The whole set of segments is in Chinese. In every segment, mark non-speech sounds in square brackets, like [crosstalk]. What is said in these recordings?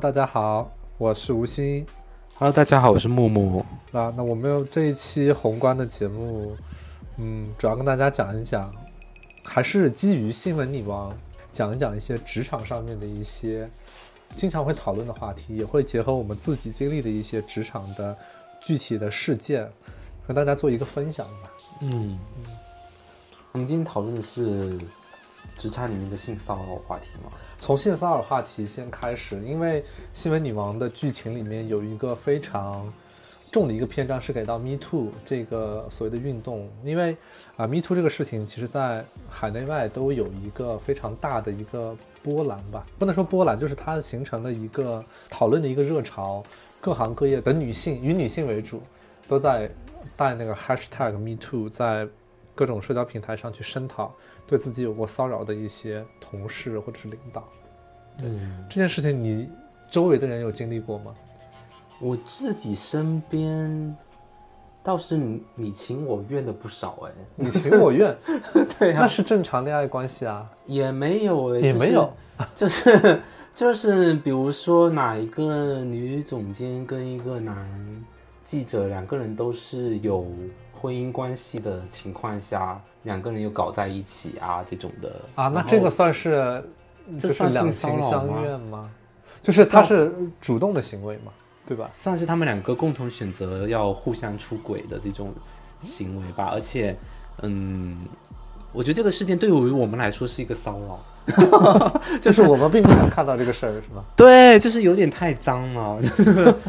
大家好，我是吴昕。Hello，大家好，我是木木。那那我们这一期宏观的节目，嗯，主要跟大家讲一讲，还是基于新闻女王讲一讲一些职场上面的一些经常会讨论的话题，也会结合我们自己经历的一些职场的具体的事件，和大家做一个分享吧。嗯，我们今天讨论的是职场里面的性骚扰话题吗？从性骚扰话题先开始，因为新闻女王的剧情里面有一个非常重的一个篇章是给到 Me Too 这个所谓的运动，因为啊 Me Too 这个事情，其实在海内外都有一个非常大的一个波澜吧，不能说波澜，就是它形成了一个讨论的一个热潮，各行各业的女性以女性为主，都在带那个 Hashtag Me Too 在各种社交平台上去声讨对自己有过骚扰的一些同事或者是领导。嗯，这件事情你周围的人有经历过吗？我自己身边倒是你你情我愿的不少哎，你情我愿，[laughs] 对那是正常恋爱关系啊。也没有哎，也没有，[laughs] 就是就是比如说哪一个女总监跟一个男记者两个人都是有婚姻关系的情况下，两个人又搞在一起啊这种的啊，那这个算是就是这算两性情相悦吗？就是他是主动的行为嘛，对吧？算是他们两个共同选择要互相出轨的这种行为吧，而且，嗯，我觉得这个事件对于我们来说是一个骚扰，[laughs] 就是我们并不想看到这个事儿，是吗？[laughs] 对，就是有点太脏了，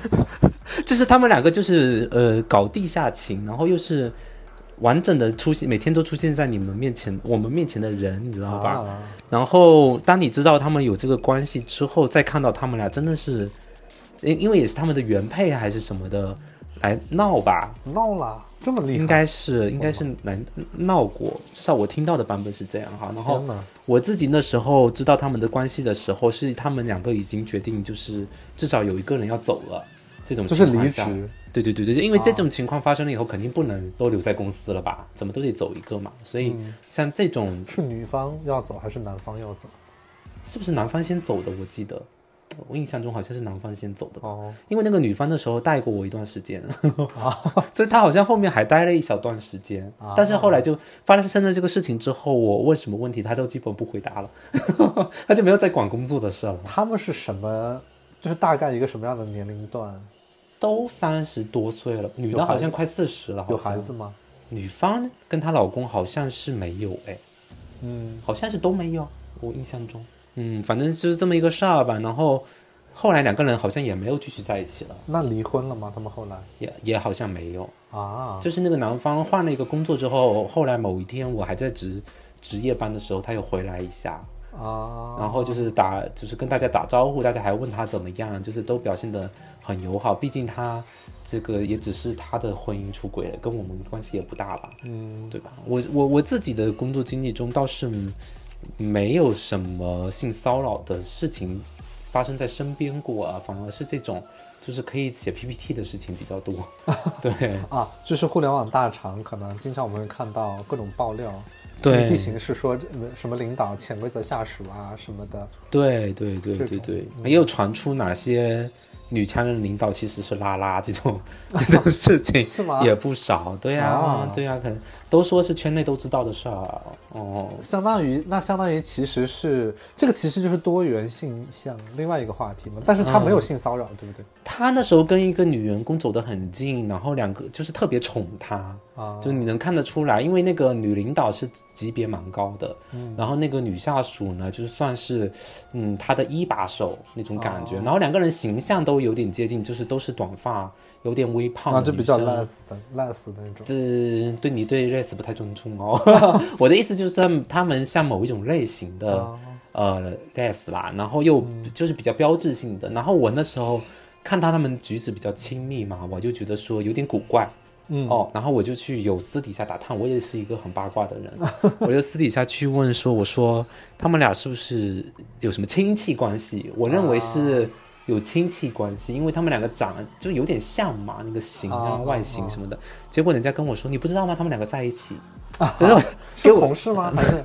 [laughs] 就是他们两个就是呃搞地下情，然后又是完整的出现，每天都出现在你们面前，我们面前的人，你知道吧？啊，然后当你知道他们有这个关系之后，再看到他们俩真的是，因因为也是他们的原配还是什么的来闹吧，闹了，这么厉害？应该是应该是来闹过，至少我听到的版本是这样哈。然后我自己那时候知道他们的关系的时候，是他们两个已经决定，就是至少有一个人要走了，这种就是离职。对对对对，因为这种情况发生了以后，肯定不能都留在公司了吧？怎么都得走一个嘛。所以嗯像这种是女方要走还是男方要走？是不是男方先走的？我记得，我印象中好像是男方先走的吧。哦，因为那个女方的时候带过我一段时间，[laughs] 所以她好像后面还待了一小段时间。啊但是后来就发生了这个事情之后，我问什么问题，她都基本不回答了，[laughs] 她就没有再管工作的事了。他们是什么？就是大概一个什么样的年龄段？都三十多岁了，女的好像快四十了，有孩子吗？女方跟她老公好像是没有，哎，嗯，好像是都没有，我印象中，嗯，反正就是这么一个事儿吧。然后后来两个人好像也没有继续在一起了，那离婚了吗？他们后来也也好像没有。啊，就是那个男方换了一个工作之后，后来某一天我还在值值夜班的时候，他又回来一下，啊，然后就是打，就是跟大家打招呼，大家还问他怎么样，就是都表现得很友好。毕竟他这个也只是他的婚姻出轨了，跟我们关系也不大吧，嗯，对吧？我我我自己的工作经历中倒是没有什么性骚扰的事情发生在身边过啊，反而是这种就是可以写 PPT 的事情比较多。对 [laughs] 啊，就是互联网大厂可能经常我们会看到各种爆料，对。地形是说呃什么领导潜规则下属啊什么的，对对对对对，嗯。也有传出哪些女强人领导其实是拉拉这种 [laughs] 这种事情是吗也不少。对呀、啊对呀、可能都说是圈内都知道的事儿。哦，相当于那相当于其实是这个其实就是多元性向另外一个话题嘛，但是他没有性骚扰，对不对？他那时候跟一个女员工走得很近，然后两个就是特别宠她，啊，就你能看得出来，因为那个女领导是级别蛮高的，嗯然后那个女下属呢，就是算是嗯她的一把手那种感觉，哦然后两个人形象都有点接近，就是都是短发，有点微胖啊，就比较 less 的 less 的那种。这对你对 race 不太尊重哦。[laughs] 我的意思就是他们他们像某一种类型的、啊呃 race 啦，然后又嗯就是比较标志性的。然后我那时候看到他们举止比较亲密嘛，我就觉得说有点古怪。嗯哦，然后我就去有私底下打探，我也是一个很八卦的人，[laughs] 我就私底下去问说，我说他们俩是不是有什么亲戚关系？我认为是有亲戚关系，因为他们两个长得就有点像嘛，那个形啊、啊外形什么的。结果人家跟我说，你不知道吗？他们两个在一起，啊 [laughs] 是同事吗？还是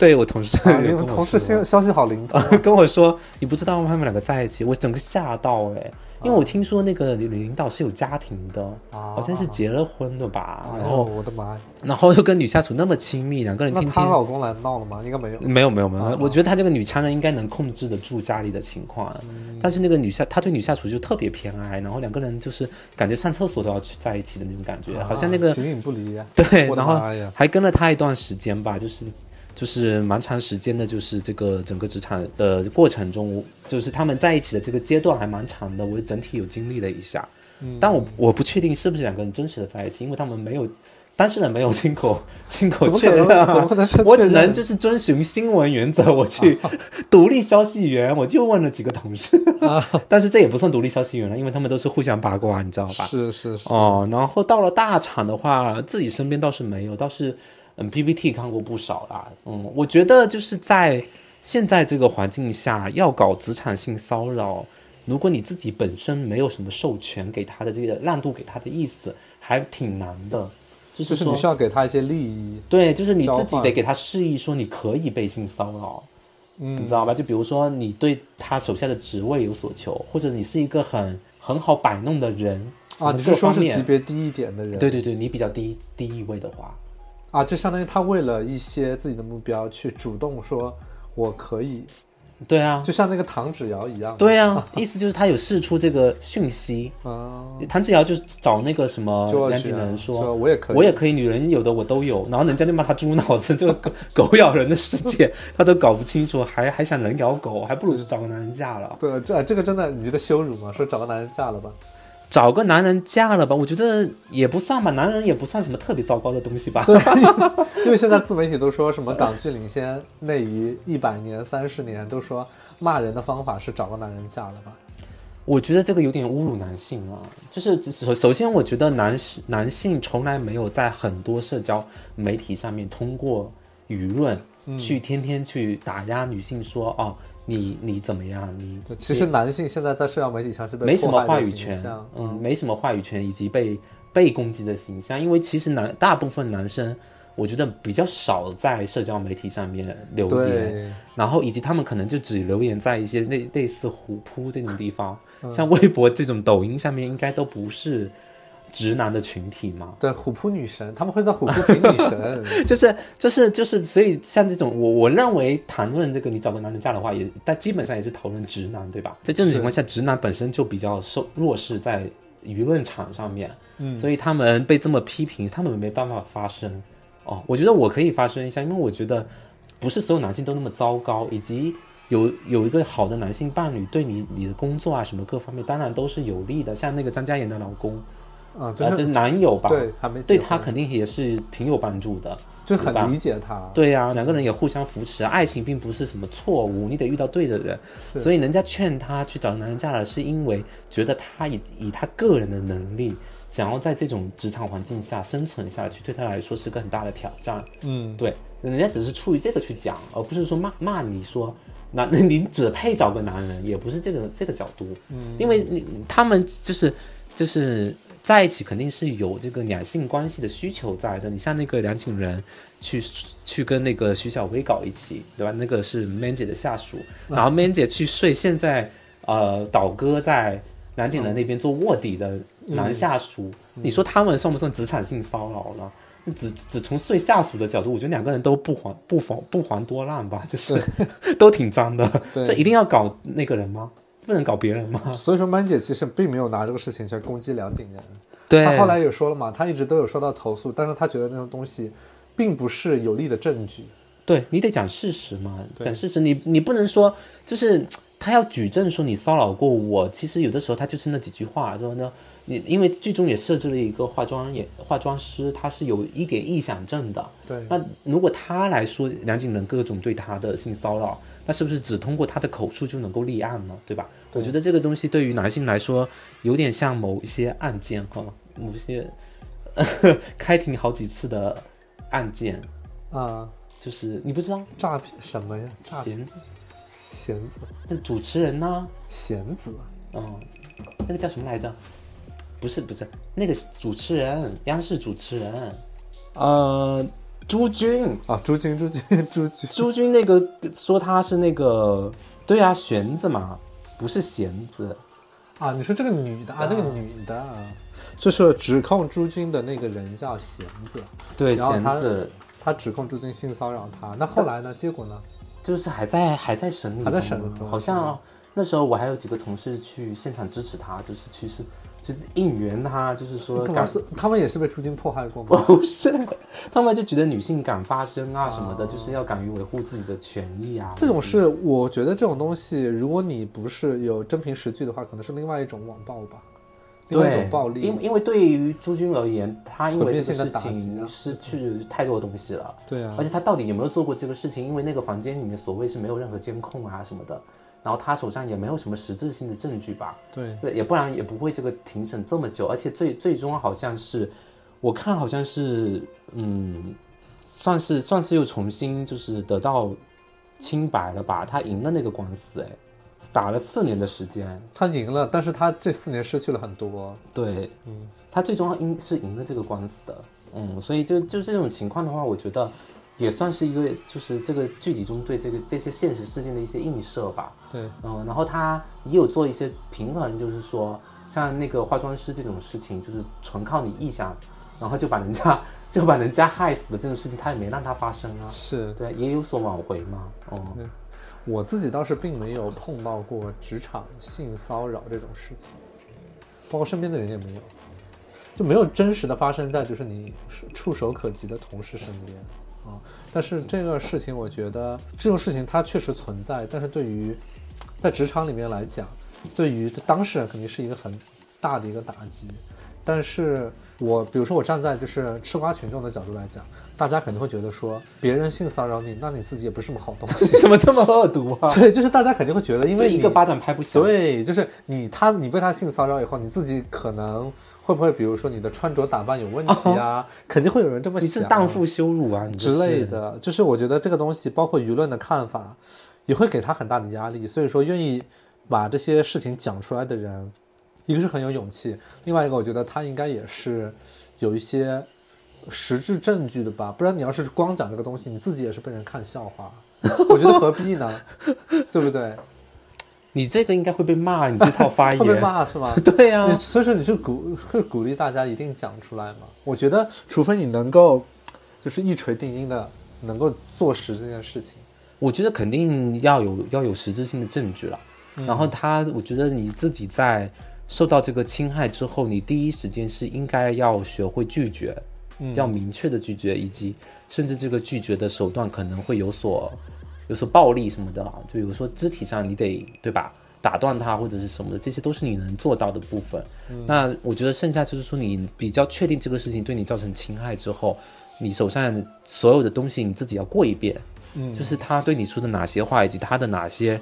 对我同事 [laughs] 我们同事说消消息好灵通。[laughs] 跟我说，你不知道他们两个在一起，我整个吓到哎、因为我听说那个领导是有家庭的，啊好像是结了婚的吧，然哦，后我的妈呀！然后又跟女下属那么亲密，两个人那天天。她老公来闹了吗？应该没有。没有没有没有，啊我觉得她这个女强人应该能控制得住家里的情况，嗯但是那个女下，她对女下属就特别偏爱，然后两个人就是感觉上厕所都要去在一起的那种感觉，好像那个啊形影不离。对，然后！还跟了他一段时间吧，就是就是蛮长时间的，就是这个整个职场的过程中，我就是他们在一起的这个阶段还蛮长的，我整体有经历了一下，嗯但我我不确定是不是两个人真实的在一起，因为他们没有当事人没有亲口亲口？确认啊，怎么可能是我只能就是遵循新闻原则，我去独立消息源，我就问了几个同事，[laughs] 但是这也不算独立消息源了，因为他们都是互相八卦，你知道吧？是是是。哦，然后到了大厂的话，自己身边倒是没有，倒是嗯 PPT 看过不少啦。嗯，我觉得就是在现在这个环境下，要搞职场性骚扰，如果你自己本身没有什么授权给他的这个让渡给他的意思，还挺难的。就是是你需要给他一些利益，对，就是你自己得给他示意说你可以被性骚扰。嗯你嗯知道吧？就比如说你对他手下的职位有所求，或者你是一个很很好摆弄的人啊，你是说是级别低一点的人？对对对，你比较低低一位的话，啊，就相当于他为了一些自己的目标去主动说我可以，对啊，就像那个唐芷瑶一样。对啊，[laughs] 意思就是他有释出这个讯息。啊，唐芷瑶就是找那个什么梁景仁说，我也可以我也可以，女人有的我都有，然后人家就骂他猪脑子，这个狗狗咬人的世界他都搞不清楚，还还想人咬狗，还不如就找个男人嫁了。对，这这个真的你觉得羞辱吗？说找个男人嫁了吧？找个男人嫁了吧，我觉得也不算吧，男人也不算什么特别糟糕的东西吧。对，[laughs] 因为现在自媒体都说什么港剧领先内娱一百年、三十年，都说骂人的方法是找个男人嫁了吧？我觉得这个有点侮辱男性啊，就是首首先，我觉得男男性从来没有在很多社交媒体上面通过舆论嗯。去天天去打压女性说，哦，你你怎么样，你其实男性现在在社交媒体上是被没什么话语权，嗯，没什么话语权以及被被攻击的形象，因为其实男大部分男生。我觉得比较少在社交媒体上面留言，然后以及他们可能就只留言在一些类类似虎扑这种地方，嗯。像微博这种、抖音上面应该都不是直男的群体嘛。对，虎扑女神，他们会在虎扑评女神，[laughs] 就是就是就是，所以像这种，我我认为谈论这个你找个男人嫁的话，也但基本上也是讨论直男，对吧？在这种情况下，直男本身就比较受弱势在舆论场上面，嗯所以他们被这么批评，他们没办法发声。哦，我觉得我可以发声一下，因为我觉得不是所有男性都那么糟糕，以及有有一个好的男性伴侣，对你你的工作啊什么各方面，当然都是有利的。像那个张嘉妍的老公，啊，啊，就就是是男友吧，对，还没对他肯定也是挺有帮助的。就很理解他，对呀、两个人也互相扶持，爱情并不是什么错误，你得遇到对的人。所以人家劝他去找男人嫁了，是因为觉得他以以他个人的能力，想要在这种职场环境下生存下去，对他来说是个很大的挑战。嗯，对，人家只是出于这个去讲，而不是说骂骂你说。那那你只配找个男人，也不是这个这个角度，嗯因为你他们就是就是在一起肯定是有这个两性关系的需求在的。你像那个梁景仁去去跟那个徐小薇搞一起，对吧？那个是 Man 姐的下属，然后 Man 姐去睡现在呃倒戈在梁景仁那边做卧底的男下属，你说他们算不算职场性骚扰呢？只只从睡下属的角度，我觉得两个人都不遑不遑不遑多让吧，就是 [laughs] 都挺脏的。对这一定要搞那个人吗？不能搞别人吗？所以说曼姐其实并没有拿这个事情去攻击梁景仁，对，她后来也说了嘛，她一直都有收到投诉，但是她觉得那种东西并不是有力的证据。对你得讲事实嘛，对讲事实，你你不能说就是他要举证说你骚扰过我，其实有的时候他就是那几句话，说呢，你因为剧中也设置了一个化妆也化妆师，他是有一点臆想症的，对，那如果他来说梁景仁各种对他的性骚扰，那是不是只通过他的口述就能够立案呢？对吧？对我觉得这个东西对于男性来说，有点像某一些案件哈，某些 [laughs] 开庭好几次的案件，啊，就是 [laughs] 你不知道诈骗什么呀？诈骗贤贤子，那主持人呢、贤子，嗯，那个叫什么来着？不是不是，那个主持人，央视主持人，呃，朱军，啊，朱军，朱军，朱军，朱军那个说他是那个，对啊，弦子嘛，不是弦子。啊，你说这个女的啊，那个女的。啊，就是指控朱军的那个人叫弦子，对，弦子。他指控朱军性骚扰他，那后来呢？结果呢？就是还在还在审理，还在审理好像那时候我还有几个同事去现场支持他，就是去是就是应援他，就是说敢是他们也是被朱军迫害过吗？[laughs] 不是，他们就觉得女性敢发声啊什么的，哦就是要敢于维护自己的权益啊。这种是，我觉得这种东西，如果你不是有真凭实据的话，可能是另外一种网暴吧，另外一对种暴力。因因为对于朱军而言，他因为这个事情啊失去太多的东西了。对啊而，且他到底有没有做过这个事情？因为那个房间里面所谓是没有任何监控啊什么的，然后他手上也没有什么实质性的证据吧？对，对，也不然也不会这个庭审这么久，而且最最终好像是，我看好像是，嗯，算是算是又重新就是得到清白了吧？他赢了那个官司，哎，打了四年的时间，他赢了，但是他这四年失去了很多。对，嗯，他最终赢是赢了这个官司的，嗯，所以就就这种情况的话，我觉得也算是一个就是这个剧集中对这个这些现实事件的一些映射吧。对，嗯，然后他也有做一些平衡，就是说，像那个化妆师这种事情，就是纯靠你臆想，然后就把人家 [laughs] 就把人家害死的这种事情，他也没让它发生啊。是对，也有所挽回嘛。嗯，我自己倒是并没有碰到过职场性骚扰这种事情，包括身边的人也没有，就没有真实的发生在就是你触手可及的同事身边但是这个事情，我觉得这种事情它确实存在，但是对于在职场里面来讲，对于当事人肯定是一个很大的一个打击。但是我比如说我站在就是吃瓜群众的角度来讲，大家肯定会觉得说别人性骚扰你，那你自己也不是什么好东西。[laughs] 怎么这么恶毒啊？[laughs] 对，就是大家肯定会觉得，因为一个巴掌拍不响。对，就是你他你被他性骚扰以后，你自己可能会不会，比如说你的穿着打扮有问题啊？[laughs] 肯定会有人这么想你，是荡妇羞辱啊，之类。的。就是我觉得这个东西，包括舆论的看法，也会给他很大的压力。所以说，愿意把这些事情讲出来的人，一个是很有勇气，另外一个我觉得他应该也是有一些实质证据的吧。不然你要是光讲这个东西，你自己也是被人看笑话。[laughs] 我觉得何必呢？[laughs] 对不对？你这个应该会被骂，你这套发言会被。骂是吗？[laughs] 对啊，所以说你是鼓会鼓励大家一定讲出来嘛。我觉得，除非你能够就是一锤定音的能够做实这件事情。我觉得肯定要有要有实质性的证据了。嗯然后他，我觉得你自己在受到这个侵害之后，你第一时间是应该要学会拒绝，嗯要明确的拒绝，以及甚至这个拒绝的手段可能会有所有所暴力什么的啊，就比如说肢体上你得对吧，打断他或者是什么的，这些都是你能做到的部分。嗯那我觉得剩下就是说你比较确定这个事情对你造成侵害之后，你手上所有的东西你自己要过一遍，嗯就是他对你说的哪些话，以及他的哪些，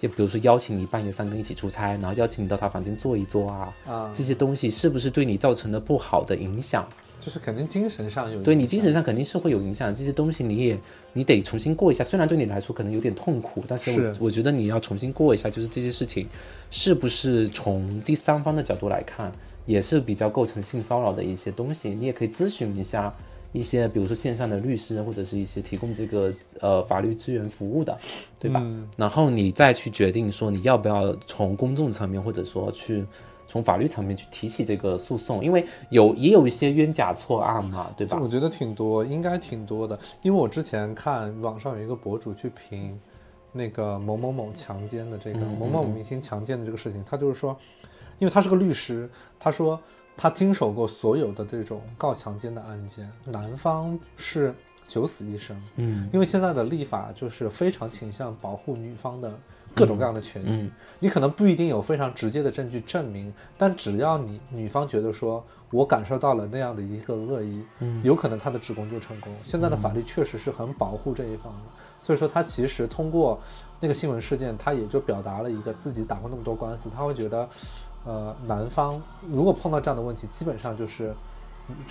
也比如说邀请你半夜三更一起出差，然后邀请你到他房间坐一坐啊，啊，这些东西是不是对你造成了不好的影响？就是肯定精神上有对你精神上肯定是会有影响，这些东西你也你得重新过一下。虽然对你来说可能有点痛苦，但是是我我觉得你要重新过一下，就是这些事情是不是从第三方的角度来看，也是比较构成性骚扰的一些东西，你也可以咨询一下。一些比如说线上的律师或者是一些提供这个呃法律资源服务的，对吧？嗯然后你再去决定说你要不要从公众层面或者说去从法律层面去提起这个诉讼，因为有也有一些冤假错案嘛，对吧我？觉得挺多，应该挺多的。因为我之前看网上有一个博主去评那个某某某强奸的这个、嗯某某明星强奸的这个事情，他就是说，因为他是个律师，他说他经手过所有的这种告强奸的案件，男方是九死一生。嗯因为现在的立法就是非常倾向保护女方的各种各样的权益。嗯你可能不一定有非常直接的证据证明，但只要你女方觉得说我感受到了那样的一个恶意，嗯有可能她的职工就成功。现在的法律确实是很保护这一方的，所以说他其实通过那个新闻事件，他也就表达了一个自己打过那么多官司，他会觉得，呃，男方如果碰到这样的问题，基本上就是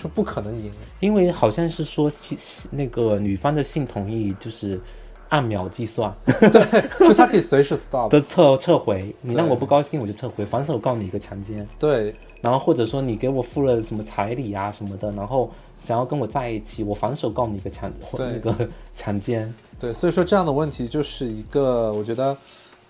就不可能赢。因为好像是说性那个女方的性同意就是按秒计算对就他可以随时 stop。的撤撤回，你让我不高兴我就撤回，反手告你一个强奸。对，然后或者说你给我付了什么彩礼啊什么的，然后想要跟我在一起，我反手告你一个强对那个强奸。对，所以说这样的问题就是一个，我觉得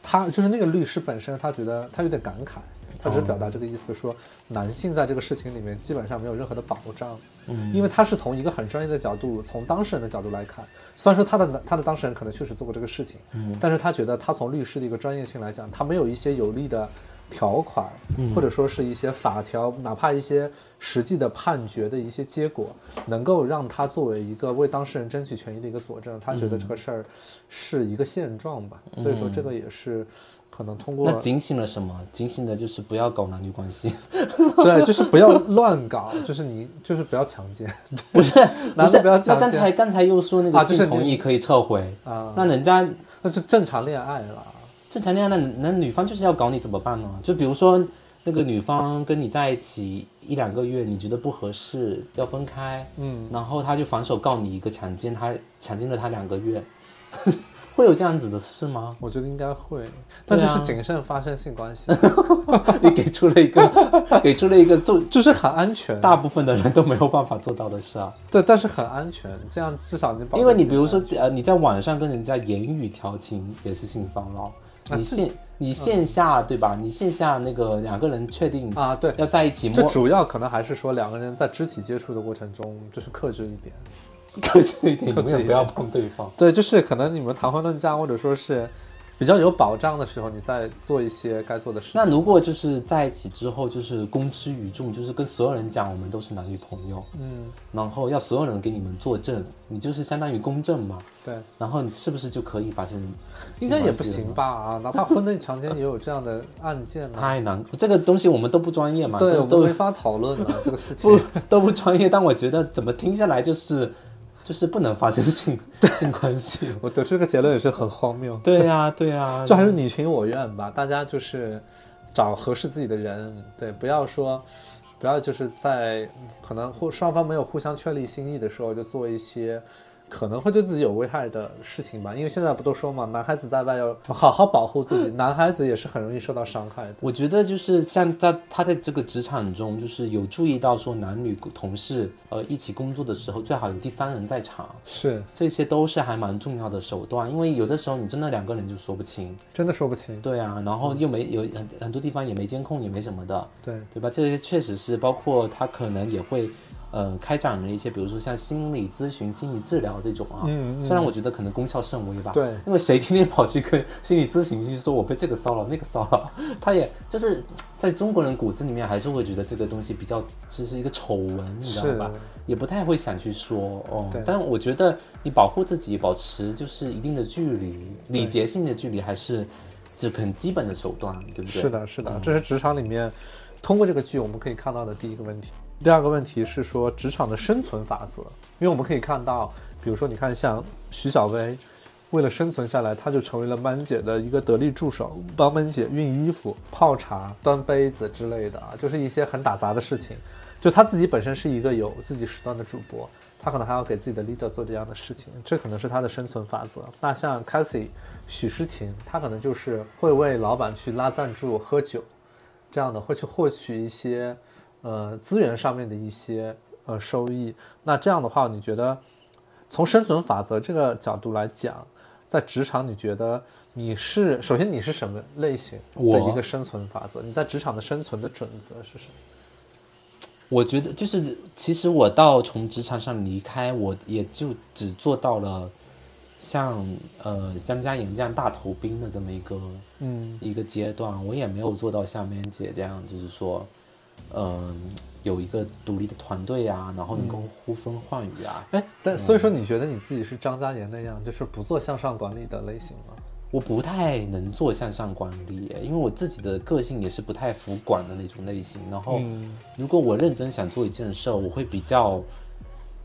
他就是那个律师本身，他觉得他有点感慨，他只是表达这个意思，说男性在这个事情里面基本上没有任何的保障，嗯，因为他是从一个很专业的角度，从当事人的角度来看，虽然说他的他的当事人可能确实做过这个事情，嗯。但是他觉得他从律师的一个专业性来讲，他没有一些有利的条款，嗯。或者说是一些法条，哪怕一些实际的判决的一些结果，能够让他作为一个为当事人争取权益的一个佐证，他觉得这个事儿是一个现状吧。所以说这个也是可能通过那警醒了什么？警醒的就是不要搞男女关系。[laughs] 对，就是不要乱搞，就是你就是不要强奸，[laughs] 不是，[laughs] 男的不要强奸。他刚才刚才又说那个啊就是你性同意可以撤回，啊，那人家那是正常恋爱了。正常恋爱，那那女方就是要搞你怎么办呢？就比如说那个女方跟你在一起一两个月，你觉得不合适要分开，嗯，然后他就反手告你一个强奸，他强奸了他两个月，会有这样子的事吗？我觉得应该会，但就是谨慎发生性关系，[laughs] 你给出了一个 [laughs] 给出了一个做就是很安全。大部分的人都没有办法做到的事啊。对，但是很安全，这样至少你保因为你比如说呃你在网上跟人家言语调情也是性骚扰，啊你线你线下对吧？你线下那个两个人确定啊，对，要在一起这摸，主要可能还是说两个人在肢体接触的过程中，就是克制一点。克制一点，永远不要碰对方。对，就是可能你们谈婚论嫁，或者说是比较有保障的时候，你再做一些该做的事情。那如果就是在一起之后，就是公之于众，就是跟所有人讲我们都是男女朋友，嗯，然后要所有人给你们作证，你就是相当于公证嘛。对，然后你是不是就可以发生？应该也不行？吧？啊，哪怕婚内强奸也有这样的案件呢。太难，这个东西我们都不专业嘛，对，都都我们没法讨论啊这个事情 [laughs] 不。都不专业。但我觉得怎么听下来就是就是不能发生性 [laughs] 性关系。我得出这个结论也是很荒谬。对呀、对呀、[laughs] 就还是你情我愿吧，大家就是找合适自己的人，对，不要说，不要就是在可能互双方没有互相确立心意的时候，就做一些可能会对自己有危害的事情吧。因为现在不都说嘛，男孩子在外要好好保护自己，[laughs] 男孩子也是很容易受到伤害的。我觉得就是像在他在这个职场中，就是有注意到说男女同事呃一起工作的时候，最好有第三人在场，是，这些都是还蛮重要的手段，因为有的时候你真的两个人就说不清，真的说不清。对啊，然后又没有很很多地方也没监控，也没什么的，对，对吧？这些确实是包括他可能也会。呃，开展了一些，比如说像心理咨询、心理治疗这种啊，嗯嗯虽然我觉得可能功效甚微吧，对因为谁天天跑去跟心理咨询去说我被这个骚扰那个骚扰，他也就是在中国人骨子里面还是会觉得这个东西比较就是一个丑闻，你知道吧？也不太会想去说哦对。但我觉得你保护自己，保持就是一定的距离，礼节性的距离还是这很基本的手段，对不对？是的，是的，这是职场里面通过这个剧我们可以看到的第一个问题。第二个问题是说职场的生存法则，因为我们可以看到，比如说你看像徐小薇，为了生存下来，她就成为了曼姐的一个得力助手，帮曼姐熨衣服、泡茶、端杯子之类的啊，就是一些很打杂的事情。就她自己本身是一个有自己时段的主播，她可能还要给自己的 leader 做这样的事情，这可能是她的生存法则。那像 Cassie 许诗琴，她可能就是会为老板去拉赞助、喝酒，这样的会去获取一些呃资源上面的一些呃收益。那这样的话，你觉得从生存法则这个角度来讲，在职场你觉得你是首先你是什么类型的一个生存法则？你在职场的生存的准则是什么？我觉得就是，其实我到从职场上离开，我也就只做到了像呃江嘉莹这样大头兵的这么一个嗯一个阶段，我也没有做到像梅姐这样，就是说，嗯、有一个独立的团队啊，然后能够呼风唤雨啊。哎，但所以说你觉得你自己是张嘉年那样，就是不做向上管理的类型吗？我不太能做向上管理，因为我自己的个性也是不太服管的那种类型。然后，如果我认真想做一件事，我会比较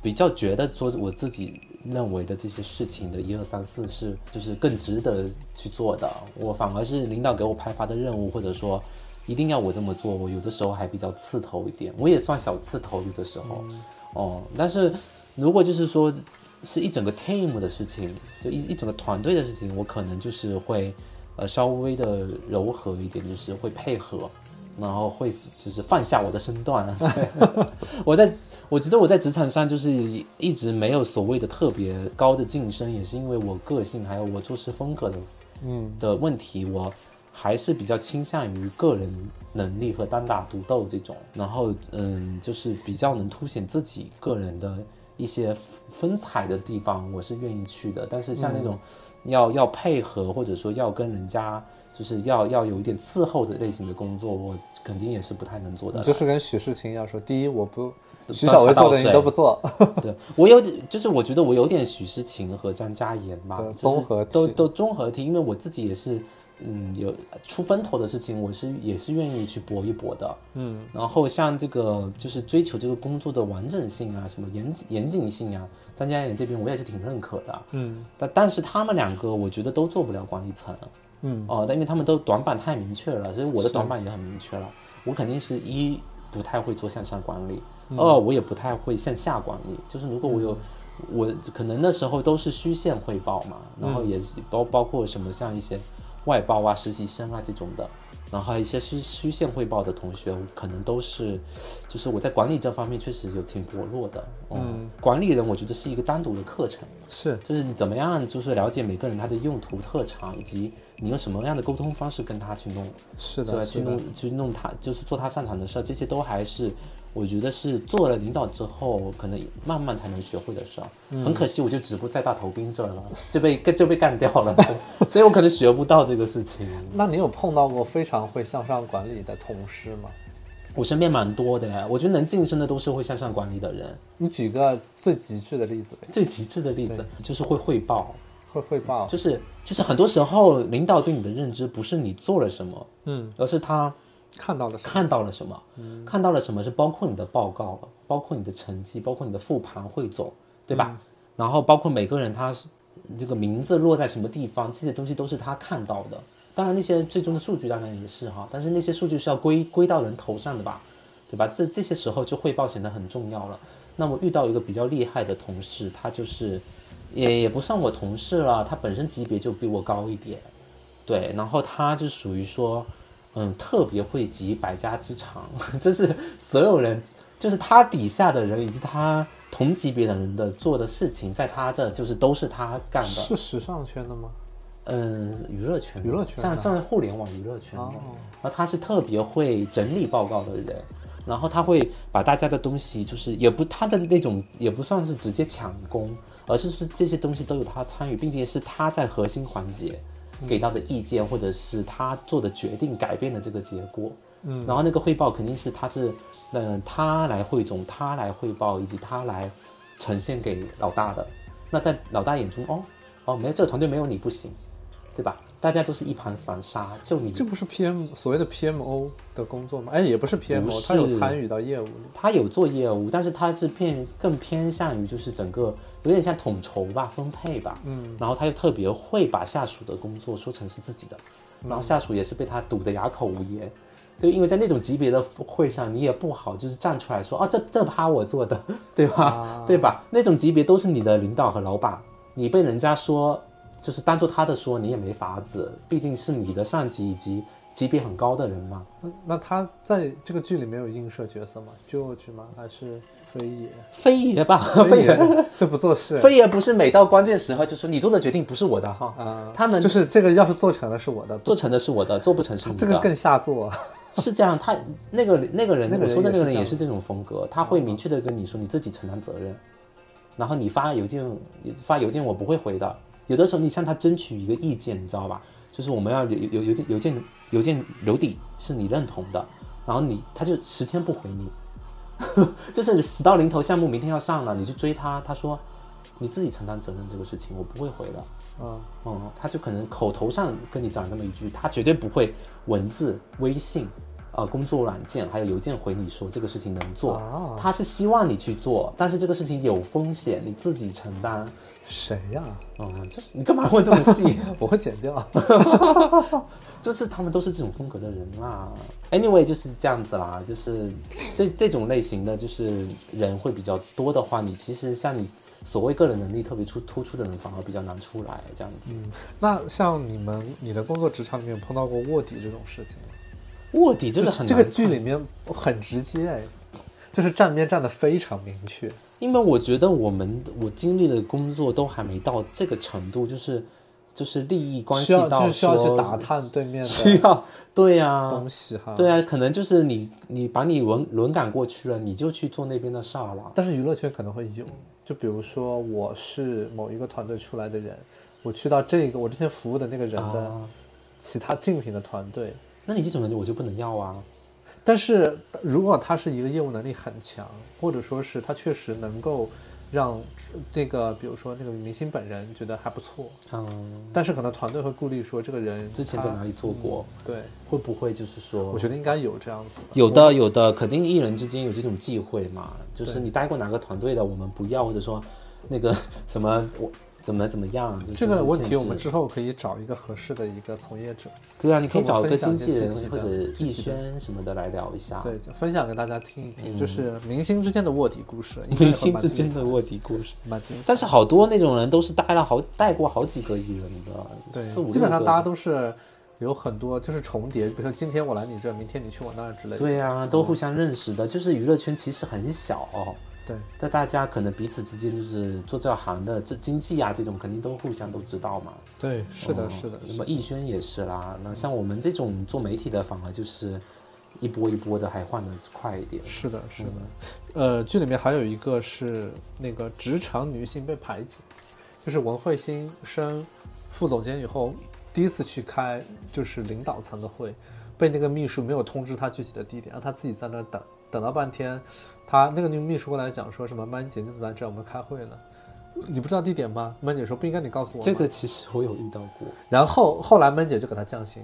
比较觉得说我自己认为的这些事情的一二三四是就是更值得去做的。我反而是领导给我派发的任务，或者说一定要我这么做，我有的时候还比较刺头一点，我也算小刺头有的时候。哦，但是如果就是说是一整个 team 的事情，就一一整个团队的事情，我可能就是会呃稍微的柔和一点，就是会配合，然后会就是放下我的身段。对 [laughs] 我在我觉得我在职场上就是一直没有所谓的特别高的晋升，也是因为我个性还有我做事风格的嗯的问题，我还是比较倾向于个人能力和单打独斗这种，然后嗯，就是比较能凸显自己个人的一些风采的地方，我是愿意去的。但是像那种要、要配合或者说要跟人家就是要要有一点伺候的类型的工作，我肯定也是不太能做的就是跟许世清一样说，第一我不，徐倒小薇做的你都不做，对我有点，就是我觉得我有点许诗晴和张嘉妍吧对，就是综合都都综合体，因为我自己也是，嗯，有出风头的事情，我是也是愿意去搏一搏的，嗯，然后像这个就是追求这个工作的完整性啊，什么严严谨性啊，张嘉妍这边我也是挺认可的，嗯。但但是他们两个我觉得都做不了管理层，嗯。哦，但因为他们都短板太明确了，所以我的短板也很明确了。我肯定是一不太会做向上管理，嗯。二我也不太会向下管理。就是如果我有，我可能那时候都是虚线汇报嘛，然嗯。后也是包包括什么像一些外包啊、实习生啊这种的，然后还有一些虚虚线汇报的同学，可能都是，就是我在管理这方面确实有挺薄弱的。嗯，管理人我觉得是一个单独的课程。是就是你怎么样，就是了解每个人他的用途特长，以及你用什么样的沟通方式跟他去弄，是？的是的，去弄去弄他，就是做他擅长的事儿，这些都还是我觉得是做了领导之后，可能慢慢才能学会的事儿。嗯很可惜，我就止步在大头兵这儿了，就被就被干掉了，[laughs] 所以我可能学不到这个事情。那你有碰到过非常会向上管理的同事吗？我身边蛮多的呀，我觉得能晋升的都是会向上管理的人。你举个最极致的例子呗，最极致的例子就是会汇报，会汇报，就是就是很多时候领导对你的认知不是你做了什么，嗯，而是他看到了什么？看到了什么，看到了什么是包括你的报告，包括你的成绩，包括你的复盘汇总，对吧？然后包括每个人他这个名字落在什么地方，这些东西都是他看到的。当然那些最终的数据当然也是哈，但是那些数据是要归归到人头上的吧，对吧？这这些时候就汇报显得很重要了。那我遇到一个比较厉害的同事，他就是也也不算我同事了，他本身级别就比我高一点，对，然后他就属于说，嗯，特别会集百家之长，[laughs] 就是所有人，就是他底下的人以及他同级别的人的做的事情，在他这就是都是他干的。是时尚圈的吗？嗯，娱乐圈，娱乐圈的算算是互联网娱乐圈的。哦然后他是特别会整理报告的人，然后他会把大家的东西，就是也不他的那种也不算是直接抢功，而是说这些东西都有他参与，并且是他在核心环节给到的意见，或者是他做的决定改变的这个结果。嗯，然后那个汇报肯定是他是，嗯、他来汇总，他来汇报，以及他来呈现给老大的。那在老大眼中，哦哦，没有这个团队没有你不行，对吧？大家都是一盘散沙，就你这不是 PM 所谓的 PMO 的工作吗？哎，也不是 PMO，是他有参与到业务里。他有做业务，但是他是偏更偏向于就是整个有点像统筹吧、分配吧，嗯，然后他又特别会把下属的工作说成是自己的，然后下属也是被他堵得哑口无言。就，因为在那种级别的会上，你也不好就是站出来说啊，这这趴我做的，对吧？啊对吧？那种级别都是你的领导和老板，你被人家说就是当做他的说，你也没法子，毕竟是你的上级以及级别很高的人嘛。那那他在这个剧里没有映射角色吗？George 吗？还是飞爷？飞爷吧，飞爷这不做事飞爷不是每到关键时候就说你做的决定不是我的哈，啊，他们就是这个要是做成了是我的，做成的是我的，做不成是你的。这个更下作。是这样，他那个那个人，那说的那个人也是这样也是这种风格，他会明确的跟你说你自己承担责任，然后你发邮件发邮件我不会回的，有的时候你向他争取一个意见，你知道吧？就是我们要邮邮邮件邮件邮件留底是你认同的，然后你他就十天不回你，[laughs] 就是死到临头项目明天要上了，你去追他，他说你自己承担责任这个事情我不会回的，嗯，嗯，他就可能口头上跟你讲这么一句，他绝对不会文字、微信、呃工作软件还有邮件回你说这个事情能做，啊。他是希望你去做，但是这个事情有风险，你自己承担。谁呀？嗯，就是你干嘛问这么细？[laughs] 我会剪掉。[laughs] 就是他们都是这种风格的人啦。Anyway，就是这样子啦，就是这这种类型的就是人会比较多的话，你其实像你所谓个人能力特别出突出的人反而比较难出来这样子。嗯，那像你们你的工作职场里面有碰到过卧底这种事情吗？卧底真的很这个剧里面很直接哎，就是站边站的非常明确。因为我觉得我们我经历的工作都还没到这个程度，就是就是利益关系到就是需要去打探对面的 [laughs] 需要对呀、东西哈。对啊，可能就是你你把你轮轮岗过去了，你就去做那边的事儿了。但是娱乐圈可能会有，就比如说我是某一个团队出来的人，我去到这个我之前服务的那个人的啊，其他竞品的团队，那你这种人我就不能要啊。但是如果他是一个业务能力很强，或者说是他确实能够让那个比如说那个明星本人觉得还不错，嗯，但是可能团队会顾虑说这个人之前在哪里做过，对，会不会就是说我觉得应该有这样子的。有的有的，肯定艺人之间有这种忌讳嘛，就是你待过哪个团队的，我们不要，或者说那个什么我怎么怎么样，就是这个问题，我们之后可以找一个合适的一个从业者，对啊，你可以找一个经纪人或者艺轩什么的来聊一下。对，就分享给大家听一听，嗯。就是明星之间的卧底故事，明星之间的卧底故事，蛮精彩。但是好多那种人都是带了好带过好几个艺人的，对，基本上大家都是有很多就是重叠，比如说今天我来你这，明天你去我那儿之类的。对啊，都互相认识的，就是娱乐圈其实很小、对但大家可能彼此之间就是做这行的，这经济啊这种肯定都互相都知道嘛。对，是的，哦是的，那么艺轩也是啦，那像我们这种做媒体的，反而就是一波一波的，还换的快一点。是的，是的。呃，剧里面还有一个是那个职场女性被排挤，就是文慧欣升副总监以后，第一次去开就是领导层的会，被那个秘书没有通知她具体的地点，让她自己在那儿等，等到半天，他那个女秘书过来讲说什么曼姐你怎么在这儿？我们开会呢。你不知道地点吗？曼姐说不应该你告诉我这个其实我有遇到过，然后后来曼姐就给他降薪，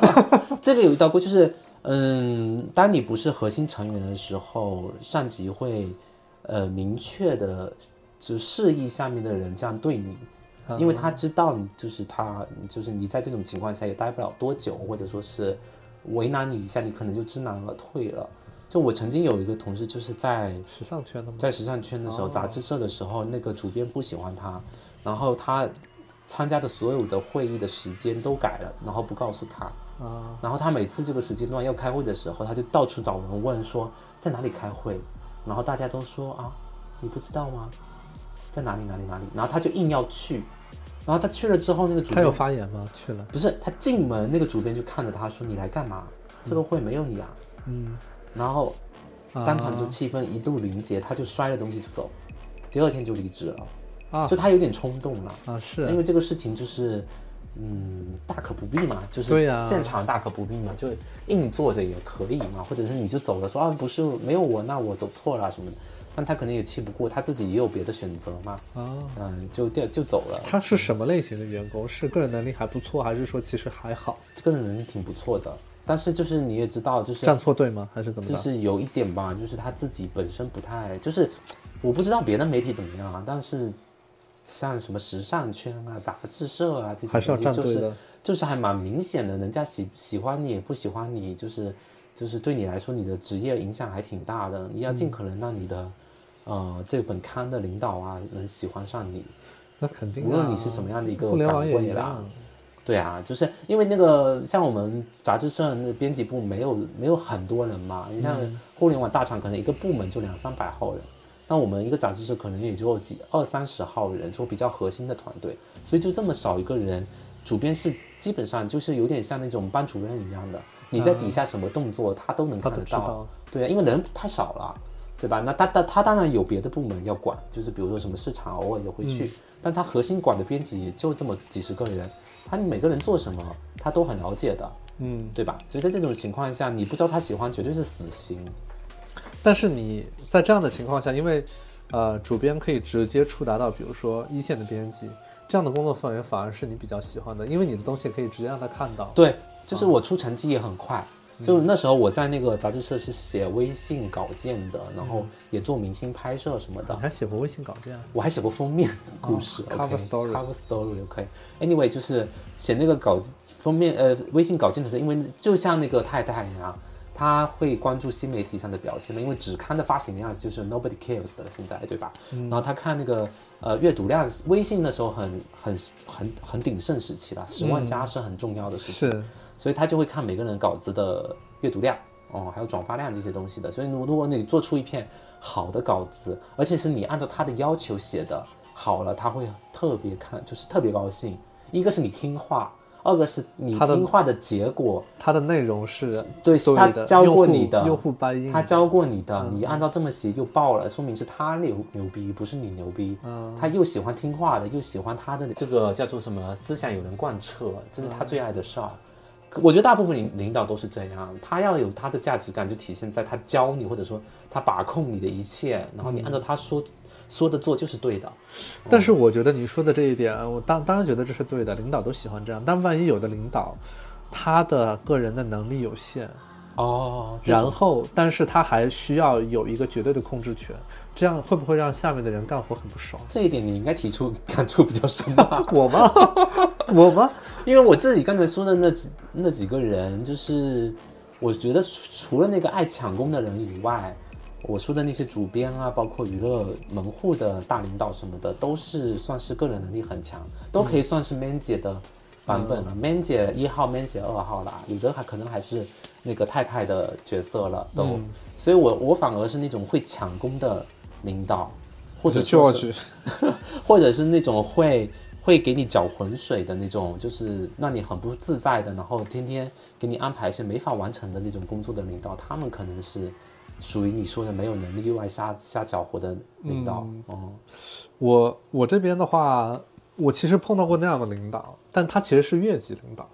[laughs] 这个有遇到过，就是嗯，当你不是核心成员的时候，上级会呃明确的就示意下面的人这样对你，因为他知道你就是他，就是你在这种情况下也待不了多久，或者说是为难你一下，你可能就知难而退了。就我曾经有一个同事，就是在时尚圈的吗？在时尚圈的时候，杂志社的时候，那个主编不喜欢他，然后他参加的所有的会议的时间都改了，然后不告诉他。啊，然后他每次这个时间段要开会的时候，他就到处找人问说在哪里开会，然后大家都说啊，你不知道吗？在哪里哪里哪里？然后他就硬要去，然后他去了之后，那个主他有编发言吗？去了，不是他进门，那个主编就看着他说你来干嘛？这个会没有你啊。嗯，然后啊当场就气氛一度凝结，他就摔了东西就走，第二天就离职了。啊就他有点冲动了，啊是因为这个事情就是，嗯，大可不必嘛，就是现场大可不必嘛，就硬坐着也可以嘛，或者是你就走了，说啊不是没有我，那我走错了什么的，但他可能也气不过，他自己也有别的选择嘛，啊。嗯，就掉就走了。他是什么类型的员工？是个人能力还不错，还是说其实还好？这个人能力挺不错的，但是就是你也知道，就是站错队吗？还是怎么？就是有一点吧，就是他自己本身不太，就是我不知道别的媒体怎么样啊，但是像什么时尚圈啊、杂志社啊这种还是要东西就是。就是还蛮明显的，人家喜喜欢你也不喜欢你，就是就是对你来说，你的职业影响还挺大的。你要尽可能让你的、呃这本刊的领导啊能喜欢上你，那肯定、啊，无论你是什么样的一个岗位啦。对啊，就是因为那个像我们杂志社那编辑部没有没有很多人嘛，你像互联网大厂可能一个部门就两三百号人，那我们一个杂志社可能也就几二三十号人，就比较核心的团队，所以就这么少一个人，主编是基本上就是有点像那种班主任一样的，你在底下什么动作他都能看得到。对啊，因为人太少了。对吧？那他他他当然有别的部门要管，就是比如说什么市场偶尔也会去，但他核心管的编辑就这么几十个人，他每个人做什么他都很了解的，嗯，对吧？所以在这种情况下，你不知道他喜欢，绝对是死刑。但是你在这样的情况下，因为呃，主编可以直接触达到，比如说一线的编辑，这样的工作氛围反而是你比较喜欢的，因为你的东西可以直接让他看到。对，就是我出成绩也很快。就那时候我在那个杂志社是写微信稿件的，然后也做明星拍摄什么的你。还写过微信稿件啊？我还写过封面故事、哦 cover story cover story OK。Anyway，就是写那个稿子封面呃微信稿件的时候，因为就像那个太太一样，他会关注新媒体上的表现嘛，因为只看的发行量就是 nobody cares 的现在，对吧？然后他看那个呃阅读量，微信那时候很很很很鼎盛时期了，十万加是很重要的事情，是所以他就会看每个人稿子的阅读量，哦，还有转发量这些东西的。所以如如果你做出一篇好的稿子，而且是你按照他的要求写的好了，他会特别看，就是特别高兴。一个是你听话，二个是你听话的结果。他的内容是对他教过你的他教过你的，你按照这么写就爆了，说明是他牛牛逼，不是你牛逼。嗯他又喜欢听话的，又喜欢他的这个叫做什么思想有人贯彻，这是他最爱的事儿。可我觉得大部分领领导都是这样，他要有他的价值感，就体现在他教你，或者说他把控你的一切，然后你按照他说、说的做就是对的。但是我觉得你说的这一点，我当当然觉得这是对的，领导都喜欢这样。但万一有的领导，他的个人的能力有限，哦，然后但是他还需要有一个绝对的控制权，这样会不会让下面的人干活很不爽？这一点你应该提出感触比较深吧？[laughs] 我吗？[laughs] 我吗？因为我自己刚才说的那几那几个人，就是我觉得除了那个爱抢功的人以外，我说的那些主编啊，包括娱乐门户的大领导什么的，都是算是个人能力很强，都可以算是 man 姐的版本了。man 姐一号，man 姐二号啦，有的还可能还是那个太太的角色了都。所以我我反而是那种会抢功的领导，或者说是 [laughs] 或者是那种会会给你搅浑水的那种，就是让你很不自在的，然后天天给你安排一些没法完成的那种工作的领导，他们可能是属于你说的没有能力又爱瞎瞎搅和的领导。哦、我我这边的话，我其实碰到过那样的领导，但他其实是越级领导，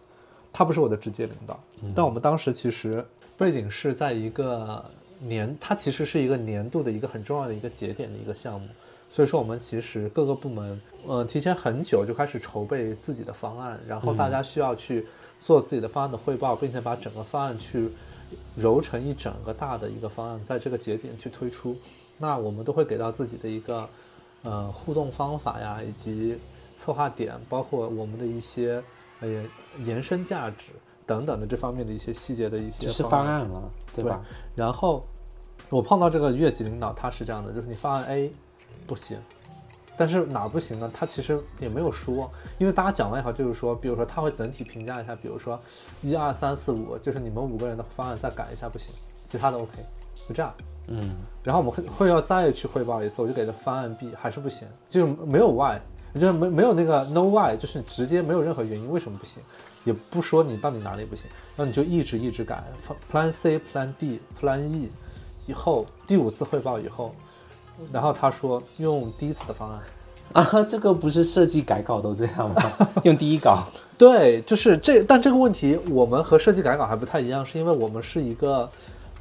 他不是我的直接领导。但我们当时其实背景是在一个年，它其实是一个年度的一个很重要的一个节点的一个项目，所以说我们其实各个部门，呃，提前很久就开始筹备自己的方案，然后大家需要去做自己的方案的汇报，并且把整个方案去揉成一整个大的一个方案，在这个节点去推出。那我们都会给到自己的一个呃互动方法呀，以及策划点，包括我们的一些呃延伸价值等等的这方面的一些细节的一些就是方案方案了，对吧？然后我碰到这个越级领导，他是这样的，就是你方案 A 不行，但是哪不行呢？他其实也没有说，因为大家讲完以后就是说，比如说他会整体评价一下，比如说一二三四五，就是你们五个人的方案再改一下不行，其他的 OK，就这样。嗯，然后我们会会要再去汇报一次，我就给了方案 B，还是不行，就是没有 why，就是没没有那个 No why，就是直接没有任何原因为什么不行，也不说你到底哪里不行，然后你就一直一直改，Plan C、Plan D、Plan E，以后第五次汇报以后，然后他说用第一次的方案，啊，这个不是设计改稿都这样吗？[laughs] 用第一稿，对，就是这，但这个问题我们和设计改稿还不太一样，是因为我们是一个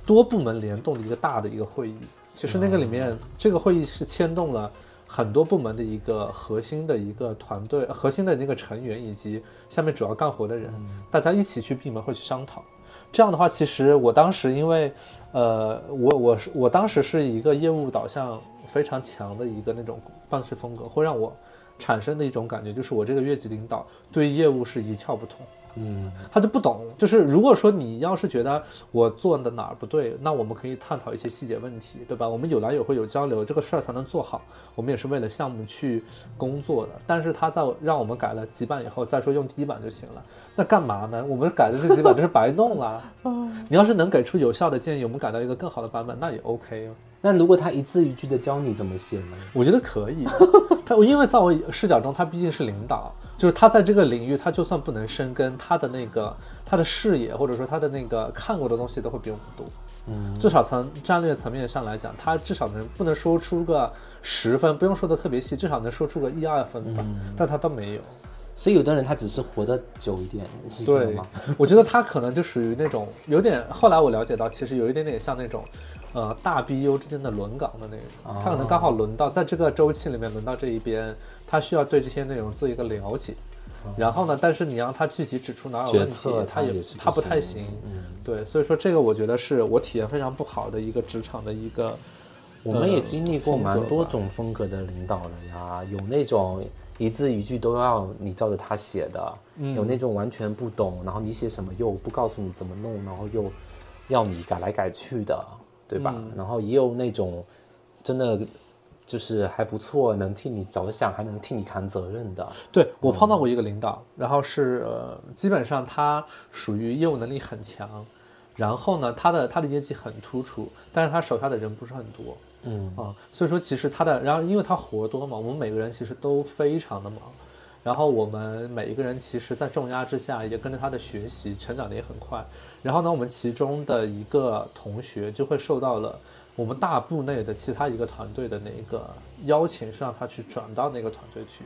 多部门联动的一个大的一个会议。其实那个里面，这个会议是牵动了很多部门的一个核心的一个团队、核心的那个成员以及下面主要干活的人，大家一起去闭门会去商讨。这样的话，其实我当时因为，呃，我我是我当时是一个业务导向非常强的一个那种办事风格，会让我产生的一种感觉就是我这个越级领导对业务是一窍不通。嗯，他就不懂，就是如果说你要是觉得我做的哪儿不对，那我们可以探讨一些细节问题，对吧？我们有来有回有交流，这个事儿才能做好。我们也是为了项目去工作的。但是他在让我们改了几版以后，再说用第一版就行了，那干嘛呢？我们改的这几版就是白弄了。[laughs] 你要是能给出有效的建议，我们改到一个更好的版本，那也 OK 哦。那如果他一字一句的教你怎么写呢？我觉得可以，[laughs] 他因为在我视角中，他毕竟是领导，就是他在这个领域，他就算不能深耕，他的那个他的视野或者说他的那个看过的东西都会比我们多。嗯，至少从战略层面上来讲，他至少能不能说出个十分，不用说的特别细，至少能说出个一二分吧。但他都没有。所以有的人他只是活得久一点，是这样对吗？[laughs] 我觉得他可能就属于那种有点，后来我了解到，其实有一点点像那种，呃，大 BU 之间的轮岗的那种，他可能刚好轮到在这个周期里面轮到这一边，他需要对这些内容做一个了解。然后呢，但是你让他具体指出哪有问题他也他不太行行。嗯，对，所以说这个我觉得是我体验非常不好的一个职场的一个。我们也经历过蛮多种风格的领导人呀，有那种一字一句都要你照着他写的，嗯有那种完全不懂，然后你写什么又不告诉你怎么弄，然后又要你改来改去的，对吧？然后也有那种真的就是还不错，能替你着想，还能替你扛责任的。对我碰到过一个领导，然后是呃，基本上他属于业务能力很强，然后呢，他的他的业绩很突出，但是他手下的人不是很多嗯啊，所以说其实他的，然后因为他活多嘛，我们每个人其实都非常的忙，然后我们每一个人其实，在重压之下也跟着他的学习，成长的也很快。然后呢，我们其中的一个同学就会受到了我们大部内的其他一个团队的那个邀请，是让他去转到那个团队去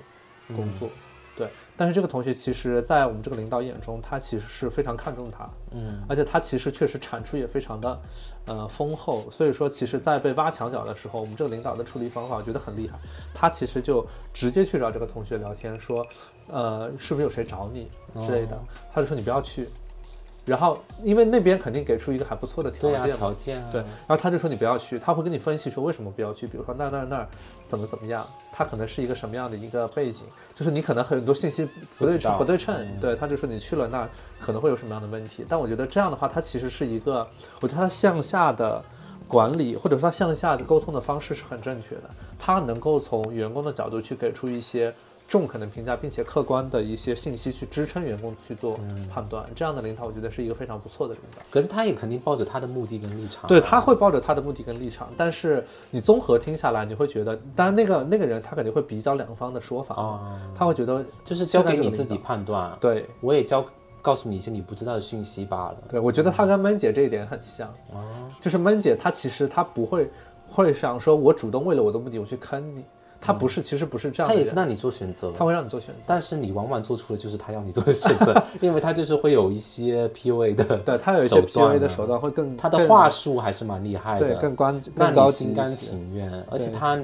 工作。对，但是这个同学其实，在我们这个领导眼中，他其实是非常看重他，嗯，而且他其实确实产出也非常的，呃，丰厚。所以说，其实，在被挖墙脚的时候，我们这个领导的处理方法，我觉得很厉害。他其实就直接去找这个同学聊天，说，呃，是不是有谁找你之类的？他就说你不要去。然后，因为那边肯定给出一个还不错的条对啊，件，条件啊，对，然后他就说你不要去，他会跟你分析说为什么不要去，比如说那儿那儿那儿怎么怎么样，他可能是一个什么样的一个背景，就是你可能很多信息不对称不对称，嗯。对，他就说你去了那儿可能会有什么样的问题，但我觉得这样的话，它其实是一个，我觉得它向下的管理或者说它向下的沟通的方式是很正确的，他能够从员工的角度去给出一些。中肯的评价，并且客观的一些信息去支撑员工去做嗯判断，这样的领导，我觉得是一个非常不错的领导。可是他也肯定抱着他的目的跟立场啊，对，他会抱着他的目的跟立场，但是你综合听下来，你会觉得，当然那个那个人他肯定会比较两方的说法，啊，他会觉得就是交给你自己。判断。对我也交告诉你一些你不知道的讯息罢了。对，我觉得他跟闷姐这一点很像，哦，就是闷姐她其实她不会会想说我主动为了我的目的我去坑你，她不是，其实不是这样的，他也是让你做选择，他会让你做选择。但是你往往做出的就是他要你做的选择，因为他就是会有一些 PUA 的，[laughs] 对他有一些 PUA 的啊手段会更他的话术还是蛮厉害的，对更关让更心甘情愿，而且他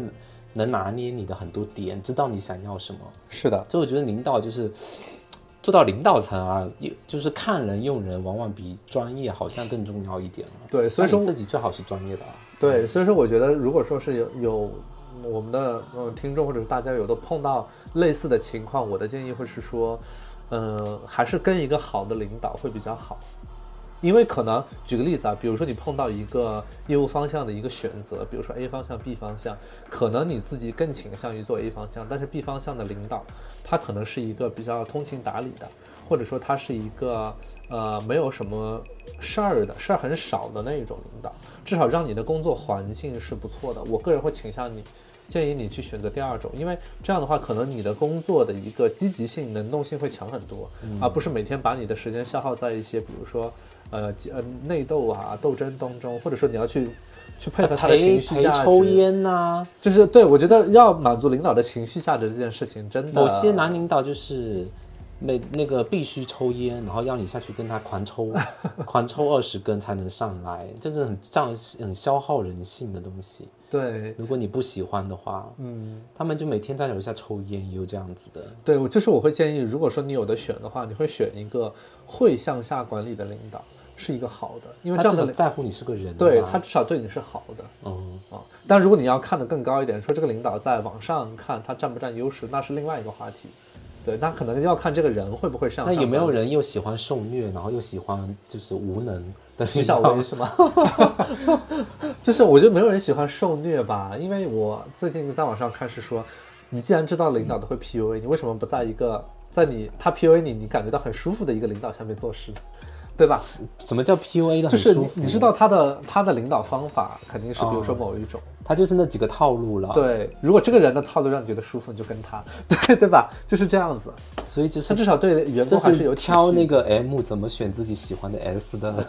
能拿捏你的很多点，知道你想要什么。是的，所以我觉得领导就是做到领导层啊，也就是看人用人，往往比专业好像更重要一点了。对，所以说你自己最好是专业的啊。对，所以说我觉得，如果说是有有我们的呃听众或者是大家有的碰到类似的情况，我的建议会是说，呃，还是跟一个好的领导会比较好。因为可能举个例子啊，比如说你碰到一个业务方向的一个选择，比如说 A 方向、B 方向，可能你自己更倾向于做 A 方向，但是 B 方向的领导他可能是一个比较通情达理的，或者说他是一个呃没有什么事儿的事儿很少的那一种领导，至少让你的工作环境是不错的。我个人会倾向你。建议你去选择第二种，因为这样的话，可能你的工作的一个积极性、能动性会强很多，而不是每天把你的时间消耗在一些，比如说，呃，呃内斗啊、斗争当中，或者说你要去去配合他的情绪价值。抽烟呐、就是对我觉得要满足领导的情绪价值这件事情，真的某些男领导就是每那个必须抽烟，然后要你下去跟他狂抽，[laughs] 狂抽二十根才能上来，真的很这样很消耗人性的东西。对，如果你不喜欢的话，嗯，他们就每天在楼下抽烟，也有这样子的。对，我就是我会建议，如果说你有的选的话，你会选一个会向下管理的领导，是一个好的，因为他这样在乎你是个人，对他至少对你是好的。嗯，啊。但如果你要看得更高一点，说这个领导在往上看他占不占优势，那是另外一个话题。对，那可能要看这个人会不会上。那有没有人又喜欢受虐，然后又喜欢就是无能的徐小薇是吗？[laughs] 就是我觉得没有人喜欢受虐吧，因为我最近在网上看是说，你既然知道领导都会 PUA，你为什么不在一个在你他 PUA 你，你感觉到很舒服的一个领导下面做事呢？[laughs] 对吧？什么叫 PUA 的就是？你你知道他的他的领导方法肯定是比如说哦某一种，他就是那几个套路了。，对，如果这个人的套路让你觉得舒服，你就跟他，[laughs] 对对吧？就是这样子。所以就是他至少对员这工还是有挑那个 M 怎么选自己喜欢的 S 的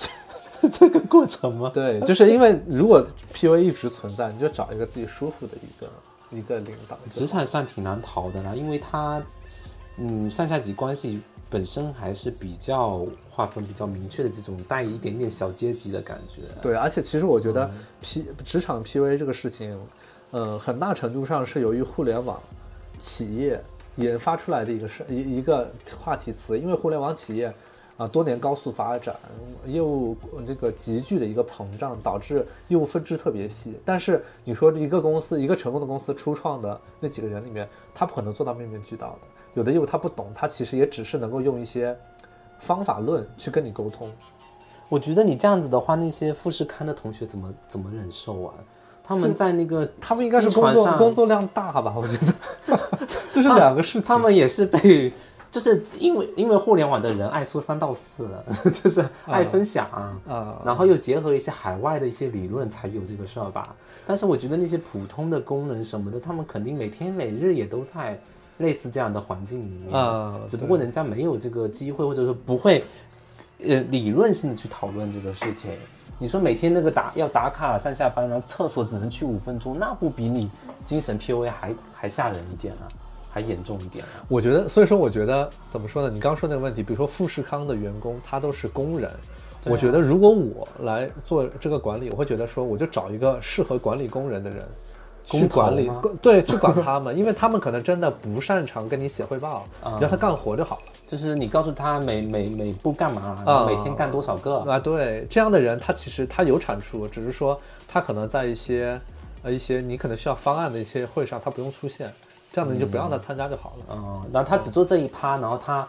[laughs] 这个过程吗？对，就是因为如果 PUA 一直存在，你就找一个自己舒服的一个一个领导。职场上挺难逃的啦，因为他嗯上下级关系本身还是比较划分比较明确的这种带一点点小阶级的感觉。对，而且其实我觉嗯得 P 职场 PUA 这个事情，呃，很大程度上是由于互联网企业研发出来的一个是一一个话题词，因为互联网企业啊、多年高速发展，业务呃这个急剧的一个膨胀，导致业务分支特别细。但是你说一个公司一个成功的公司初创的那几个人里面，他不可能做到面面俱到的，有的业务他不懂，他其实也只是能够用一些方法论去跟你沟通。我觉得你这样子的话，那些富士康的同学怎么怎么忍受啊？他们在那个他们应该是工作工作量大吧？我觉得 [laughs] 这是两个事情。他们也是被，就是因为因为互联网的人爱说三道四了，[laughs] 就是爱分享，啊然后又结合一些海外的一些理论，才有这个事儿吧。但是我觉得那些普通的工人什么的，他们肯定每天每日也都在类似这样的环境里面，啊只不过人家没有这个机会，或者说不会，呃，理论性的去讨论这个事情。你说每天那个打要打卡上下班，然后厕所只能去五分钟，那不比你精神 PUA 还还吓人一点啊，还严重一点啊？我觉得，所以说，我觉得怎么说呢？你刚说那个问题，比如说富士康的员工，他都是工人。啊我觉得，如果我来做这个管理，我会觉得说，我就找一个适合管理工人的人，去工管理，对，去管他们，[laughs] 因为他们可能真的不擅长跟你写汇报，让他干活就好了。就是你告诉他每每每步干嘛，每天干多少个，啊，对，这样的人他其实他有产出，只是说他可能在一些呃一些你可能需要方案的一些会上他不用出现，这样子你就不让他参加就好了。嗯，然后他只做这一趴，然后他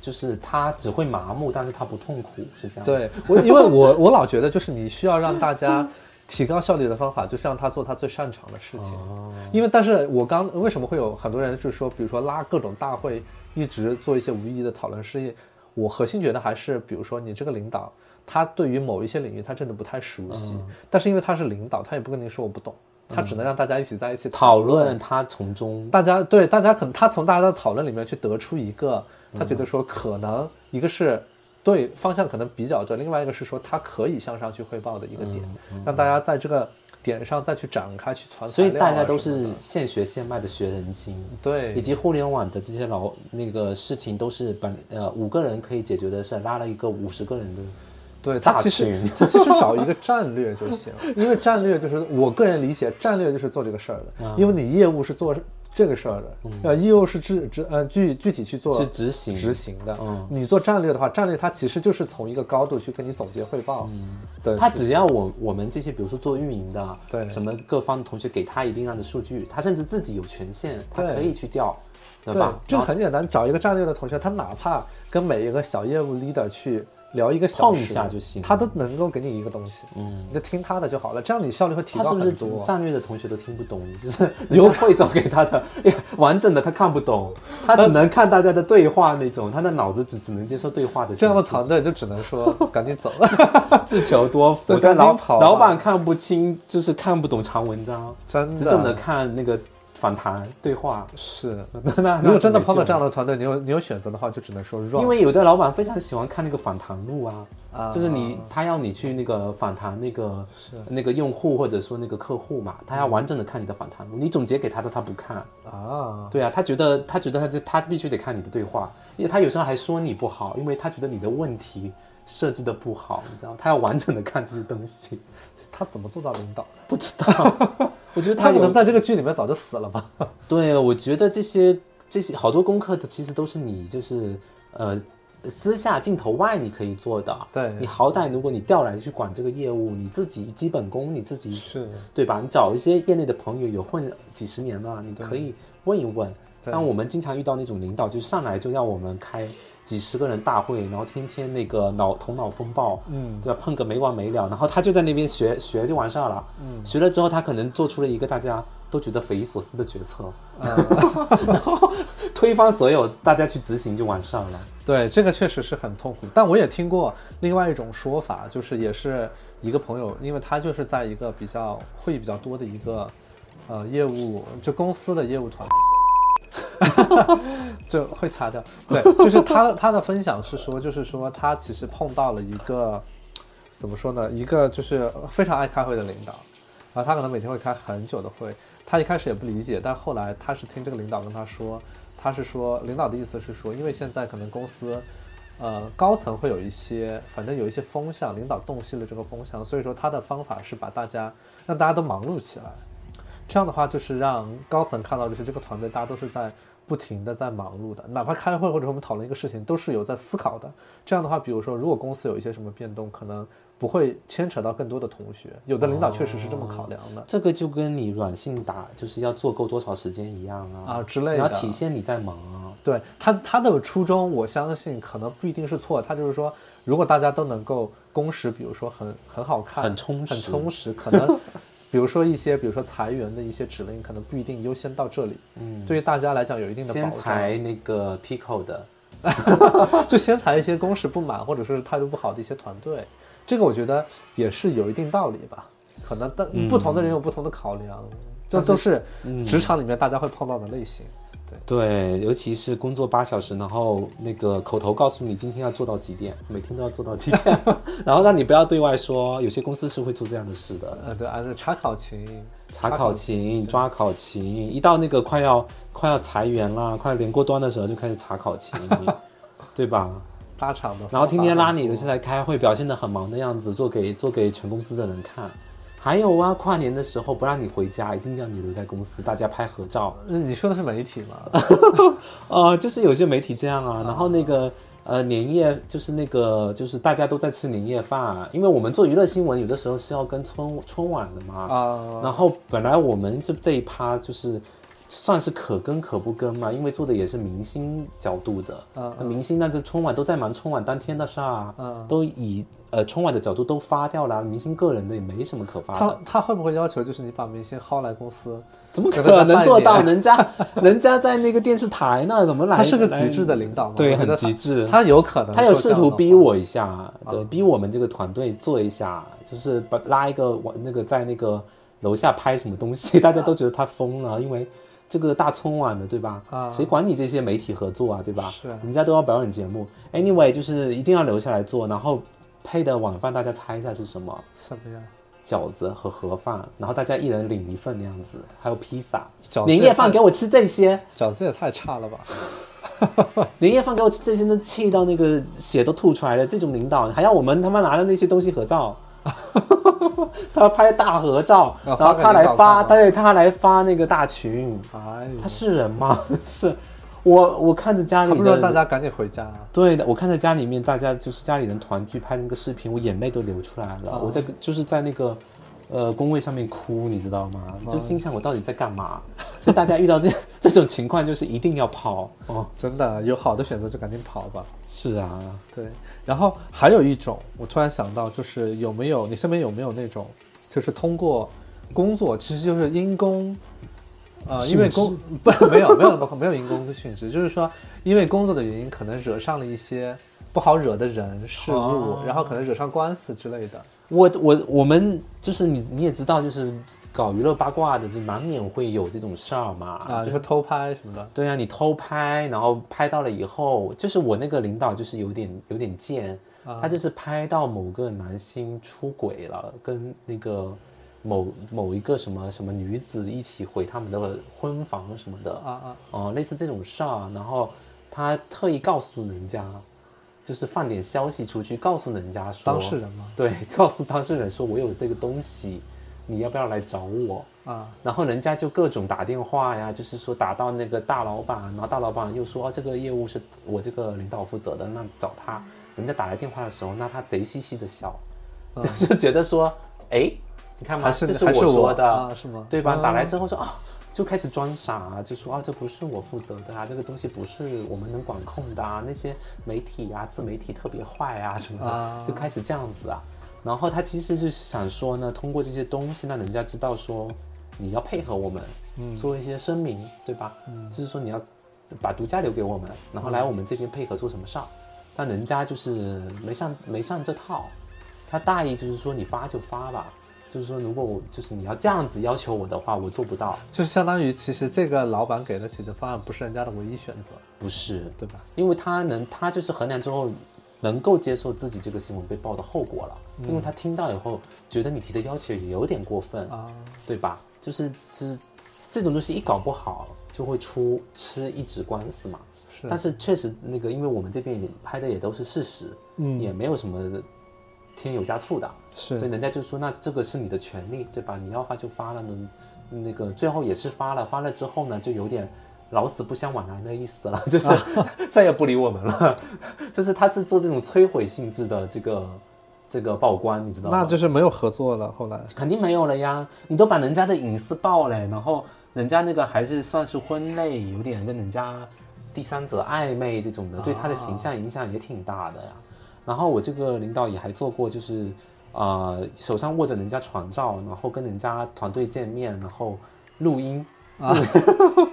就是他只会麻木，但是他不痛苦，是这样。，对我，因为我 [laughs] 我老觉得就是你需要让大家提高效率的方法，就是让他做他最擅长的事情。哦，因为，但是我刚为什么会有很多人就是说，比如说拉各种大会，一直做一些无意义的讨论，是因为我核心觉得还是，比如说你这个领导，他对于某一些领域他真的不太熟悉，但是因为他是领导，他也不跟你说我不懂，他只能让大家一起在一起讨论。论他从中大家对大家可能他从大家的讨论里面去得出一个，他觉得说可能一个是对方向可能比较对，另外一个是说他可以向上去汇报的一个点，让大家在这个点上再去展开去传材所以大家都是现学现卖的学人精，对以及互联网的这些老那个事情都是本呃五个人可以解决的事，拉了一个五十个人的，大对他其实群 [laughs] 他其实找一个战略就行，因为战略就是我个人理解，战略就是做这个事儿的，因为你业务是做这个事儿的，呃，业务是执执呃具具体去做去执行执行的。嗯你做战略的话，战略它其实就是从一个高度去跟你总结汇报。嗯，对，他只要我我们这些，比如说做运营的，对什么各方的同学给他一定量的数据，他甚至自己有权限，他可以去调，对对吧？这然后个很简单，找一个战略的同学，他哪怕跟每一个小业务 leader 去聊一个小碰一时下就行他都能够给你一个东西，嗯，你就听他的就好了，这样你效率会提高他是不是很多。战略的同学都听不懂？就是刘汇总给他的 [laughs] 完整的，他看不懂，他只能看大家的对话那种，他的脑子只只能接受对话的。这样的团队就只能说赶紧走。[laughs] 自求多福，老赶紧跑老板看不清，就是看不懂长文章，真的只懂得的看那个访谈对话。是，[laughs] 那那如果真的碰到这样。的团队，你有你有选择的话，就只能说 run。因为有的老板非常喜欢看那个访谈录啊，啊就是你他要你去那个访谈那个那个用户或者说那个客户嘛，他要完整的看你的访谈录，你总结给他的他不看，啊，对啊，他觉得他觉得他这他必须得看你的对话，因为他有时候还说你不好，因为他觉得你的问题设置的不好，你知道，他要完整的看这些东西，他怎么做到领导？不知道，我觉得他可能在这个剧里面早就死了吧？[laughs] 对，我觉得这些这些好多功课的其实都是你就是呃私下镜头外你可以做的。对你好歹如果你调来去管这个业务，你自己基本功你自己是，对吧？你找一些业内的朋友有混几十年了，你可以问一问。对但我们经常遇到那种领导，就上来就要我们开几十个人大会，然后天天那个脑头脑风暴，嗯，对吧？碰个没完没了，然后他就在那边学学就完事儿了。嗯，学了之后，他可能做出了一个大家都觉得匪夷所思的决策，[laughs] 然后推翻所有，大家去执行就完事儿了。对，这个确实是很痛苦。但我也听过另外一种说法，就是也是一个朋友，因为他就是在一个比较会议比较多的一个呃业务，就公司的业务团。哈 [laughs] 哈就会擦掉，对，就是他他的分享是说，就是说他其实碰到了一个怎么说呢，一个就是非常爱开会的领导，然后他可能每天会开很久的会，他一开始也不理解，但后来他是听这个领导跟他说，他是说领导的意思是说，因为现在可能公司。呃，高层会有一些，反正有一些风向，领导洞悉了这个风向，所以说他的方法是把大家让大家都忙碌起来，这样的话就是让高层看到，就是这个团队大家都是在不停的在忙碌的，哪怕开会或者我们讨论一个事情，都是有在思考的。这样的话，比如说如果公司有一些什么变动，可能不会牵扯到更多的同学。有的领导确实是这么考量的这个就跟你软性打就是要做够多少时间一样啊，啊之类的要的。体现你在忙啊。对他他的初衷，我相信可能不一定是错。他就是说，如果大家都能够工时，比如说很很好看、很充实很充实，可能比如说一些，比如说裁员的一些指令，可能不一定优先到这里。嗯，对于大家来讲有一定的先保障。裁那个 Pico 的，[laughs] 就先裁一些工时不满或者是态度不好的一些团队，这个我觉得也是有一定道理吧。可能但不同的人有不同的考量，这都是职场里面大家会碰到的类型。对，对，尤其是工作八小时，然后那个口头告诉你今天要做到几点，每天都要做到几点，[laughs] 然后让你不要对外说，有些公司是会做这样的事的。呃，对，而且查考勤，查考勤、抓考勤，一到那个快要快要裁员啦，快要连过端的时候就开始查考勤，对吧？[laughs] 大厂的，然后天天拉你留下来开会，表现的很忙的样子，做给做给全公司的人看。还有啊，跨年的时候不让你回家，一定要你留在公司，大家拍合照。嗯，你说的是媒体吗？[laughs] 呃，就是有些媒体这样啊，然后那个呃年夜就是那个就是大家都在吃年夜饭，因为我们做娱乐新闻有的时候是要跟春春晚的嘛，啊，然后本来我们这这一趴就是算是可跟可不跟嘛，因为做的也是明星角度的，嗯那明星那这春晚都在忙春晚当天的事儿，嗯都以呃春晚的角度都发掉了，明星个人的也没什么可发他的，他会不会要求就是你把明星薅来公司？怎么可能做到？人家人家在那个电视台呢，怎么来？他是个极致的领导吗？对，很极致。他有可能他有试图逼我一下，对，逼我们这个团队做一下，就是把拉一个我那个在那个楼下拍什么东西，[laughs] 大家都觉得他疯了，因为这个大春晚的，对吧？啊谁管你这些媒体合作啊，对吧？是啊人家都要表演节目。Anyway，就是一定要留下来做，然后配的晚饭大家猜一下是什么？什么呀？饺子和盒饭，然后大家一人领一份那样子，还有披萨。饺子年夜饭给我吃这些，饺子也太差了吧？[laughs] 年夜饭给我吃这些，都气到那个血都吐出来了。这种领导还要我们他妈拿着那些东西合照，[laughs] 他拍大合照，要然后他来发对他来发那个大群，哎，他是人吗？[laughs] 是，我我看着家里的不让大，家赶紧回家啊？对的，我看着家里面大家就是家里人团聚拍那个视频，我眼泪都流出来了。啊我在就是在那个呃工位上面哭，你知道吗？就心想我到底在干嘛？[laughs] 所以大家遇到这 [laughs] 这种情况，就是一定要跑哦。真的有好的选择就赶紧跑吧。是啊，对，然后还有一种，我突然想到，就是有没有你身边有没有那种，就是通过工作，其实就是因公，呃，因为工 [laughs] 不没有没有包括没有因公殉职，就是说因为工作的原因，可能惹上了一些不好惹的人事物，哦然后可能惹上官司之类的。我我我们就是你你也知道，就是搞娱乐八卦的，就难免会有这种事儿嘛。啊，就就是偷拍什么的，对啊，你偷拍，然后拍到了以后，就是我那个领导就是有点有点贱，啊他就是拍到某个男星出轨了，跟那个某某一个什么什么女子一起回他们的婚房什么的，啊啊，哦、类似这种事儿，然后他特意告诉人家，就是放点消息出去，告诉人家说，当事人吗，对，[laughs] 告诉当事人说我有这个东西，你要不要来找我？啊，然后人家就各种打电话呀，就是说打到那个大老板，然后大老板又说、哦、这个业务是我这个领导负责的，那找他。人家打来电话的时候，那他贼嘻嘻的笑，[laughs] 就是觉得说，哎，你看嘛，是这是我说的，啊，是吗？对吧？嗯打来之后说啊，就开始装傻，啊就说啊，这不是我负责的啊，这个东西不是我们能管控的啊，那些媒体啊、自媒体特别坏啊什么的，啊就开始这样子啊。然后他其实就是想说呢，通过这些东西让人家知道说你要配合我们，嗯做一些声明，对吧？就是说你要把独家留给我们，然后来我们这边配合做什么事儿。但人家就是没上没上这套，他大意就是说你发就发吧，就是说如果我就是你要这样子要求我的话，我做不到，就是相当于其实这个老板给的解决方案不是人家的唯一选择，不是，对吧？因为他能他就是衡量之后能够接受自己这个新闻被爆的后果了，因为他听到以后觉得你提的要求也有点过分，啊，对吧？就是是这种东西一搞不好就会出吃一纸官司嘛。是但是确实那个，因为我们这边也拍的也都是事实，嗯也没有什么添油加醋的，是所以人家就说那这个是你的权利，对吧？你要发就发了呢，那个最后也是发了，发了之后呢，就有点老死不相往来的意思了，[laughs] 就是 [laughs] 再也不理我们了。[laughs] 就是他是做这种摧毁性质的这个这个曝光，你知道吗？那就是没有合作了。后来肯定没有了呀，你都把人家的隐私爆了，然后人家那个还是算是婚内，有点跟人家第三者暧昧这种的，对他的形象影响也挺大的呀。然后我这个领导也还做过，就是呃手上握着人家床照，然后跟人家团队见面，然后录音啊，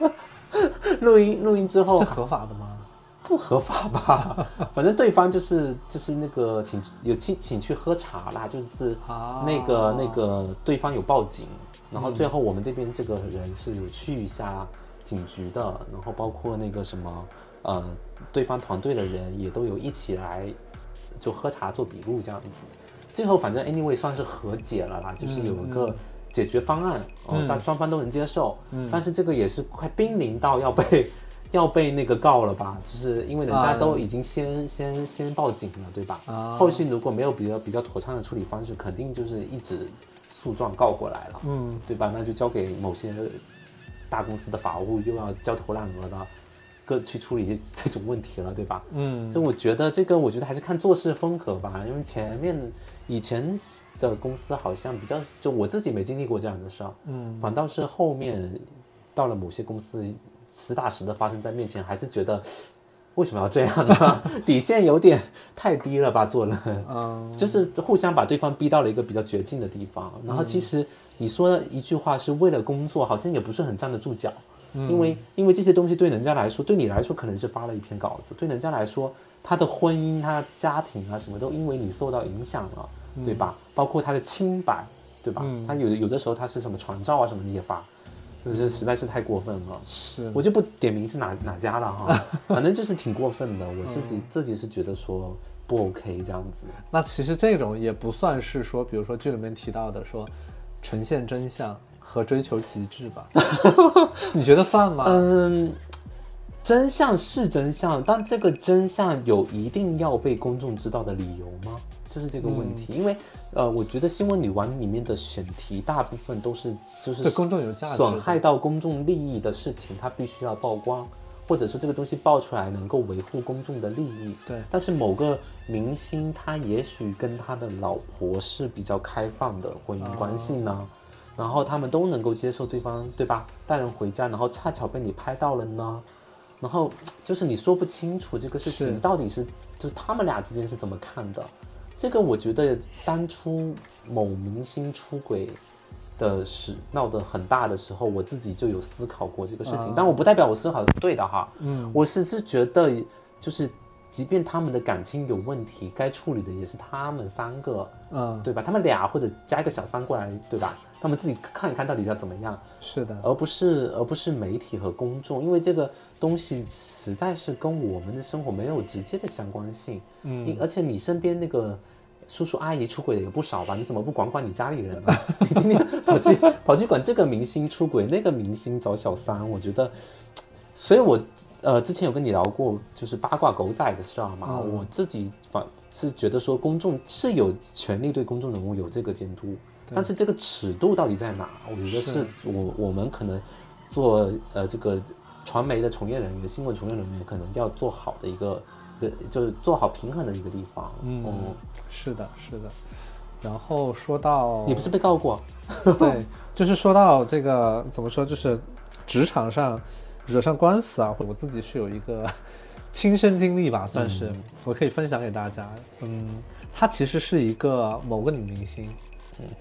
[laughs] 录音录音之后是合法的吗？不合法吧？反正对方就是就是那个请有请请去喝茶啦，就是那个那个对方有报警，然后最后我们这边这个人是有去一下警局的，然后包括那个什么呃对方团队的人也都有一起来。就喝茶做笔录这样子，最后反正 anyway 算是和解了啦，就是有一个解决方案，哦，但双方都能接受。嗯，但是这个也是快濒临到要被 [laughs] 要被那个告了吧？就是因为人家都已经先先先报警了，对吧？啊，后续如果没有比较比较妥善的处理方式，肯定就是一直诉状告过来了，嗯，对吧？那就交给某些大公司的法务又要焦头烂额的。各去处理这种问题了，对吧？嗯，所以我觉得这个，我觉得还是看做事风格吧。因为前面以前的公司好像比较，就我自己没经历过这样的事儿，嗯，反倒是后面到了某些公司，实打实的发生在面前，还是觉得为什么要这样呢？[laughs] 底线有点太低了吧？做人，嗯，就是互相把对方逼到了一个比较绝境的地方。然后其实你说一句话是为了工作，好像也不是很站得住脚。因为因为这些东西对人家来说，对你来说可能是发了一篇稿子，对人家来说，他的婚姻、他家庭啊，什么都因为你受到影响了，对吧？包括他的清白，对吧？他有有的时候他是什么传照啊什么你也发，就是实在是太过分了。是，我就不点名是哪哪家了哈，[laughs] 反正就是挺过分的。我自己自己是觉得说不 OK 这样子。那其实这种也不算是说，比如说剧里面提到的说呈现真相。和追求极致吧，[laughs] 你觉得算吗？嗯，真相是真相，但这个真相有一定要被公众知道的理由吗？就是这个问题。因为呃，我觉得新闻女王里面的选题大部分都是就是公众有价值、损害到公众利益的事情，它必须要曝光，或者说这个东西爆出来能够维护公众的利益。对。但是某个明星他也许跟他的老婆是比较开放的婚姻关系呢？然后他们都能够接受对方，对吧？带人回家，然后恰巧被你拍到了呢，然后就是你说不清楚这个事情到底是，就他们俩之间是怎么看的。这个我觉得当初某明星出轨的事闹得很大的时候，我自己就有思考过这个事情，但我不代表我思考是对的哈。嗯，我只是觉得就是。即便他们的感情有问题，该处理的也是他们三个，嗯，对吧？他们俩或者加一个小三过来，对吧？他们自己看一看到底要怎么样。是的，而不是而不是媒体和公众，因为这个东西实在是跟我们的生活没有直接的相关性。嗯，而且你身边那个叔叔阿姨出轨的也不少吧？你怎么不管管你家里人呢？[laughs] 你天天跑去跑去管这个明星出轨，那个明星找小三，我觉得，所以我。呃，之前有跟你聊过，就是八卦狗仔的事儿嘛。我自己反是觉得说，公众是有权利对公众人物有这个监督，但是这个尺度到底在哪？我觉得是我我们可能做呃这个传媒的从业人员、新闻从业人员，可能要做好的一个，就是做好平衡的一个地方。嗯，是的，是的。然后说到你不是被告过？[laughs] 对，就是说到这个怎么说，就是职场上。惹上官司啊，我自己是有一个亲身经历吧，算是我可以分享给大家。嗯，她其实是一个某个女明星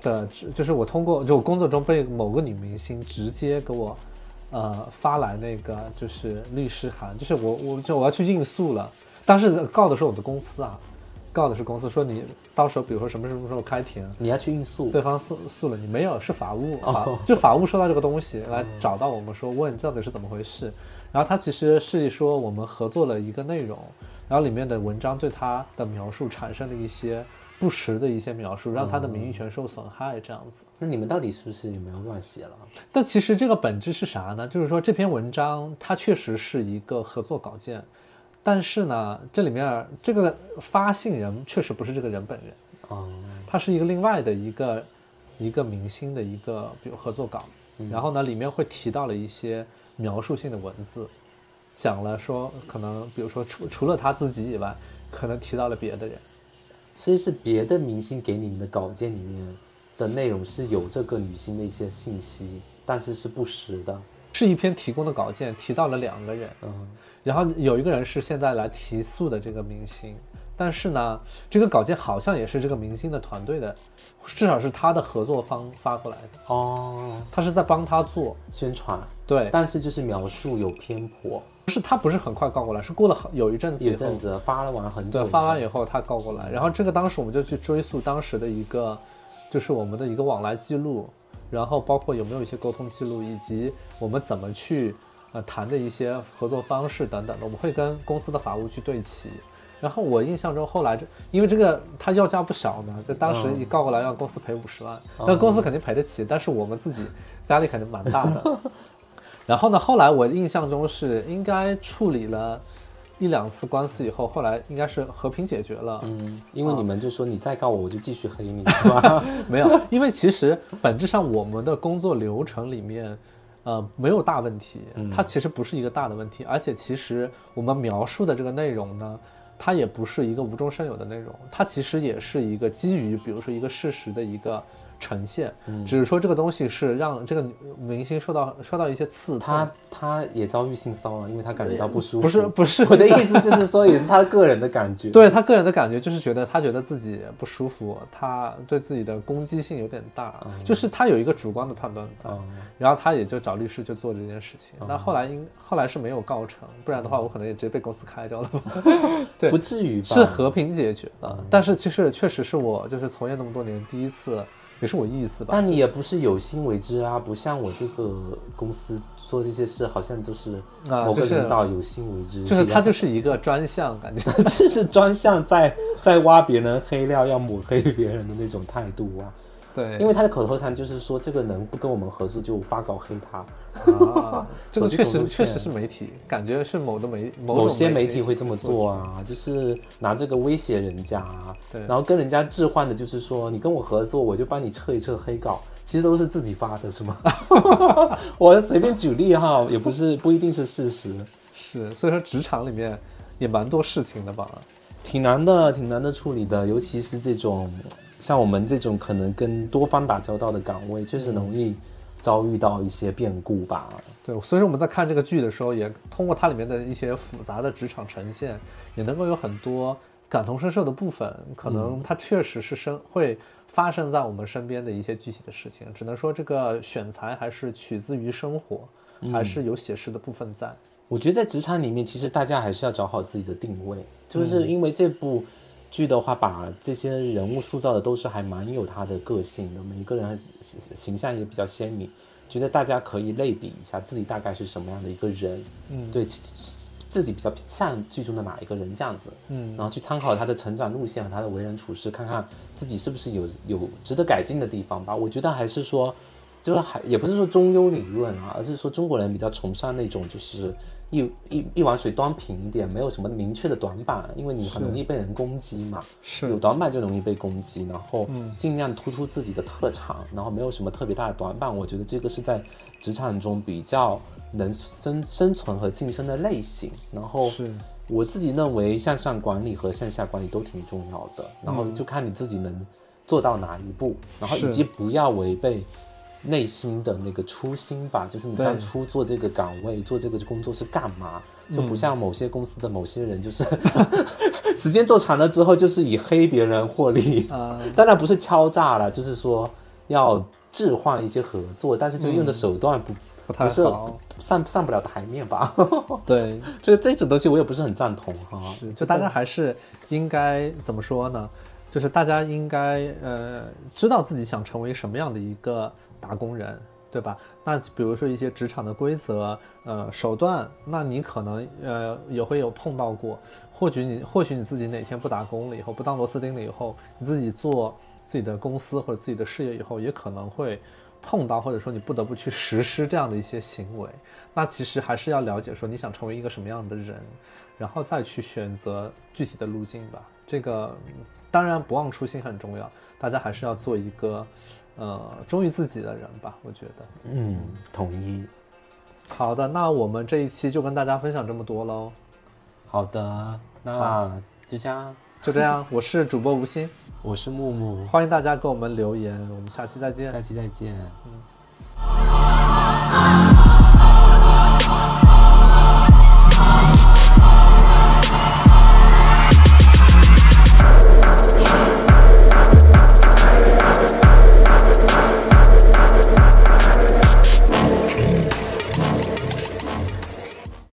的，就是我通过就我工作中被某个女明星直接给我呃发来那个就是律师函，就是我我就我要去应诉了，当时告的是我的公司啊。告的是公司，说你到时候，比如说什么什么时候开庭，你要去应诉，对方诉诉了你没有，是法务，啊就法务收到这个东西来找到我们说问到底是怎么回事，然后他其实是说我们合作了一个内容，然后里面的文章对他的描述产生了一些不实的一些描述，让他的名誉权受损害这样子。那你们到底是不是有没有乱写了？但其实这个本质是啥呢？就是说这篇文章它确实是一个合作稿件。但是呢，这里面这个发信人确实不是这个人本人啊，他是一个另外的一个一个明星的一个比如合作稿，然后呢里面会提到了一些描述性的文字，讲了说可能比如说除除了他自己以外，可能提到了别的人。其实是别的明星给你们的稿件里面的内容是有这个女星的一些信息，但是是不实的。是一篇提供的稿件，提到了两个人，嗯，然后有一个人是现在来提诉的这个明星，但是呢，这个稿件好像也是这个明星的团队的，至少是他的合作方发过来的，哦，他是在帮他做，宣传，对，但是就是描述有偏颇，不是他不是很快告过来，是过了很有一阵子以后，有阵子发了完很久，对，发完以后他告过来，然后这个当时我们就去追溯当时的一个，就是我们的一个往来记录，然后包括有没有一些沟通记录，以及我们怎么去呃谈的一些合作方式等等的，我们会跟公司的法务去对齐。然后我印象中后来这，因为这个他要价不小呢，在当时一告过来让公司赔五十万，那公司肯定赔得起，但是我们自己压力肯定蛮大的。[laughs] 然后呢，后来我印象中是应该处理了一两次官司以后，后来应该是和平解决了。嗯，因为你们就说你再告我，我就继续黑你，是吧？[laughs] [laughs] 没有，因为其实本质上我们的工作流程里面，呃，没有大问题，它其实不是一个大的问题，而且其实我们描述的这个内容呢，它也不是一个无中生有的内容，它其实也是一个基于比如说一个事实的一个呈现，只是说这个东西是让这个明星受到受到一些刺痛。他他也遭遇性骚扰，因为他感觉到不舒服。不是不是我的意思就是说，也是他个人的感觉。[laughs] 对他个人的感觉就是觉得他觉得自己不舒服，他对自己的攻击性有点大，就是他有一个主观的判断在，嗯然后他也就找律师去做这件事情。那后来应后来是没有告成，不然的话我可能也直接被公司开掉了吧。[laughs] 对不至于吧？是和平解决的，但是其实确实是我就是从业那么多年第一次，也是我意思吧。但你也不是有心为之啊，不像我这个公司做这些事，好像都是某个领导有心为之，就是他就是一个专项感觉。[laughs] 就是专项在在挖别人黑料，要抹黑别人的那种态度啊。对，因为他的口头禅就是说，这个能不跟我们合作就发稿黑他。啊，[laughs] 这个确实确实是媒体，感觉是某的媒某某些媒体体会这么做啊，就是拿这个威胁人家啊，对。然后跟人家置换的就是说，你跟我合作，我就帮你撤一撤黑稿，其实都是自己发的，是吗？[laughs] [laughs] 我随便举例哈，也不是不一定是事实，是，所以说职场里面也蛮多事情的吧。挺难的，挺难的处理的，尤其是这种像我们这种可能跟多方打交道的岗位，确实容易遭遇到一些变故吧。对，所以说我们在看这个剧的时候，也通过它里面的一些复杂的职场呈现，也能够有很多感同身受的部分。可能它确实是生会发生在我们身边的一些具体的事情，只能说这个选材还是取自于生活，还是有写实的部分在。我觉得在职场里面，其实大家还是要找好自己的定位，就是因为这部剧的话，把这些人物塑造的都是还蛮有他的个性的，每一个人形形象也比较鲜明。觉得大家可以类比一下自己大概是什么样的一个人，嗯，对，自己比较像剧中的哪一个人这样子，嗯，然后去参考他的成长路线和他的为人处事，看看自己是不是有有值得改进的地方吧。我觉得还是说。就是还也不是说中庸理论啊，而是说中国人比较崇尚那种就是一一一碗水端平一点，没有什么明确的短板，因为你很容易被人攻击嘛。是有短板就容易被攻击，然后尽量突出自己的特长，然后没有什么特别大的短板。我觉得这个是在职场中比较能生生存和晋升的类型。然后是我自己认为向上管理和向下管理都挺重要的，然后就看你自己能做到哪一步，然后以及不要违背。内心的那个初心吧，就是你当初做这个岗位、做这个工作是干嘛？就不像某些公司的某些人，就是、[laughs] 时间做长了之后，就是以黑别人获利。啊、当然不是敲诈了，就是说要置换一些合作，但是就用的手段不、不太是好。上上不了台面吧？[laughs] 对，就是这种东西我也不是很赞同哈。是，就大家还是应该怎么说呢？就是大家应该呃知道自己想成为什么样的一个打工人，对吧？那比如说一些职场的规则、呃手段，那你可能呃也会有碰到过。或许你或许你自己哪天不打工了以后，不当螺丝钉了以后，你自己做自己的公司或者自己的事业以后，也可能会碰到，或者说你不得不去实施这样的一些行为。那其实还是要了解说你想成为一个什么样的人，然后再去选择具体的路径吧。这个当然不忘初心很重要，大家还是要做一个呃忠于自己的人吧。我觉得，嗯，统一。好的，那我们这一期就跟大家分享这么多喽，好的，那就这样。就这样，[laughs] 我是主播吴昕，我是木木，欢迎大家给我们留言，我们下期再见。下期再见。啊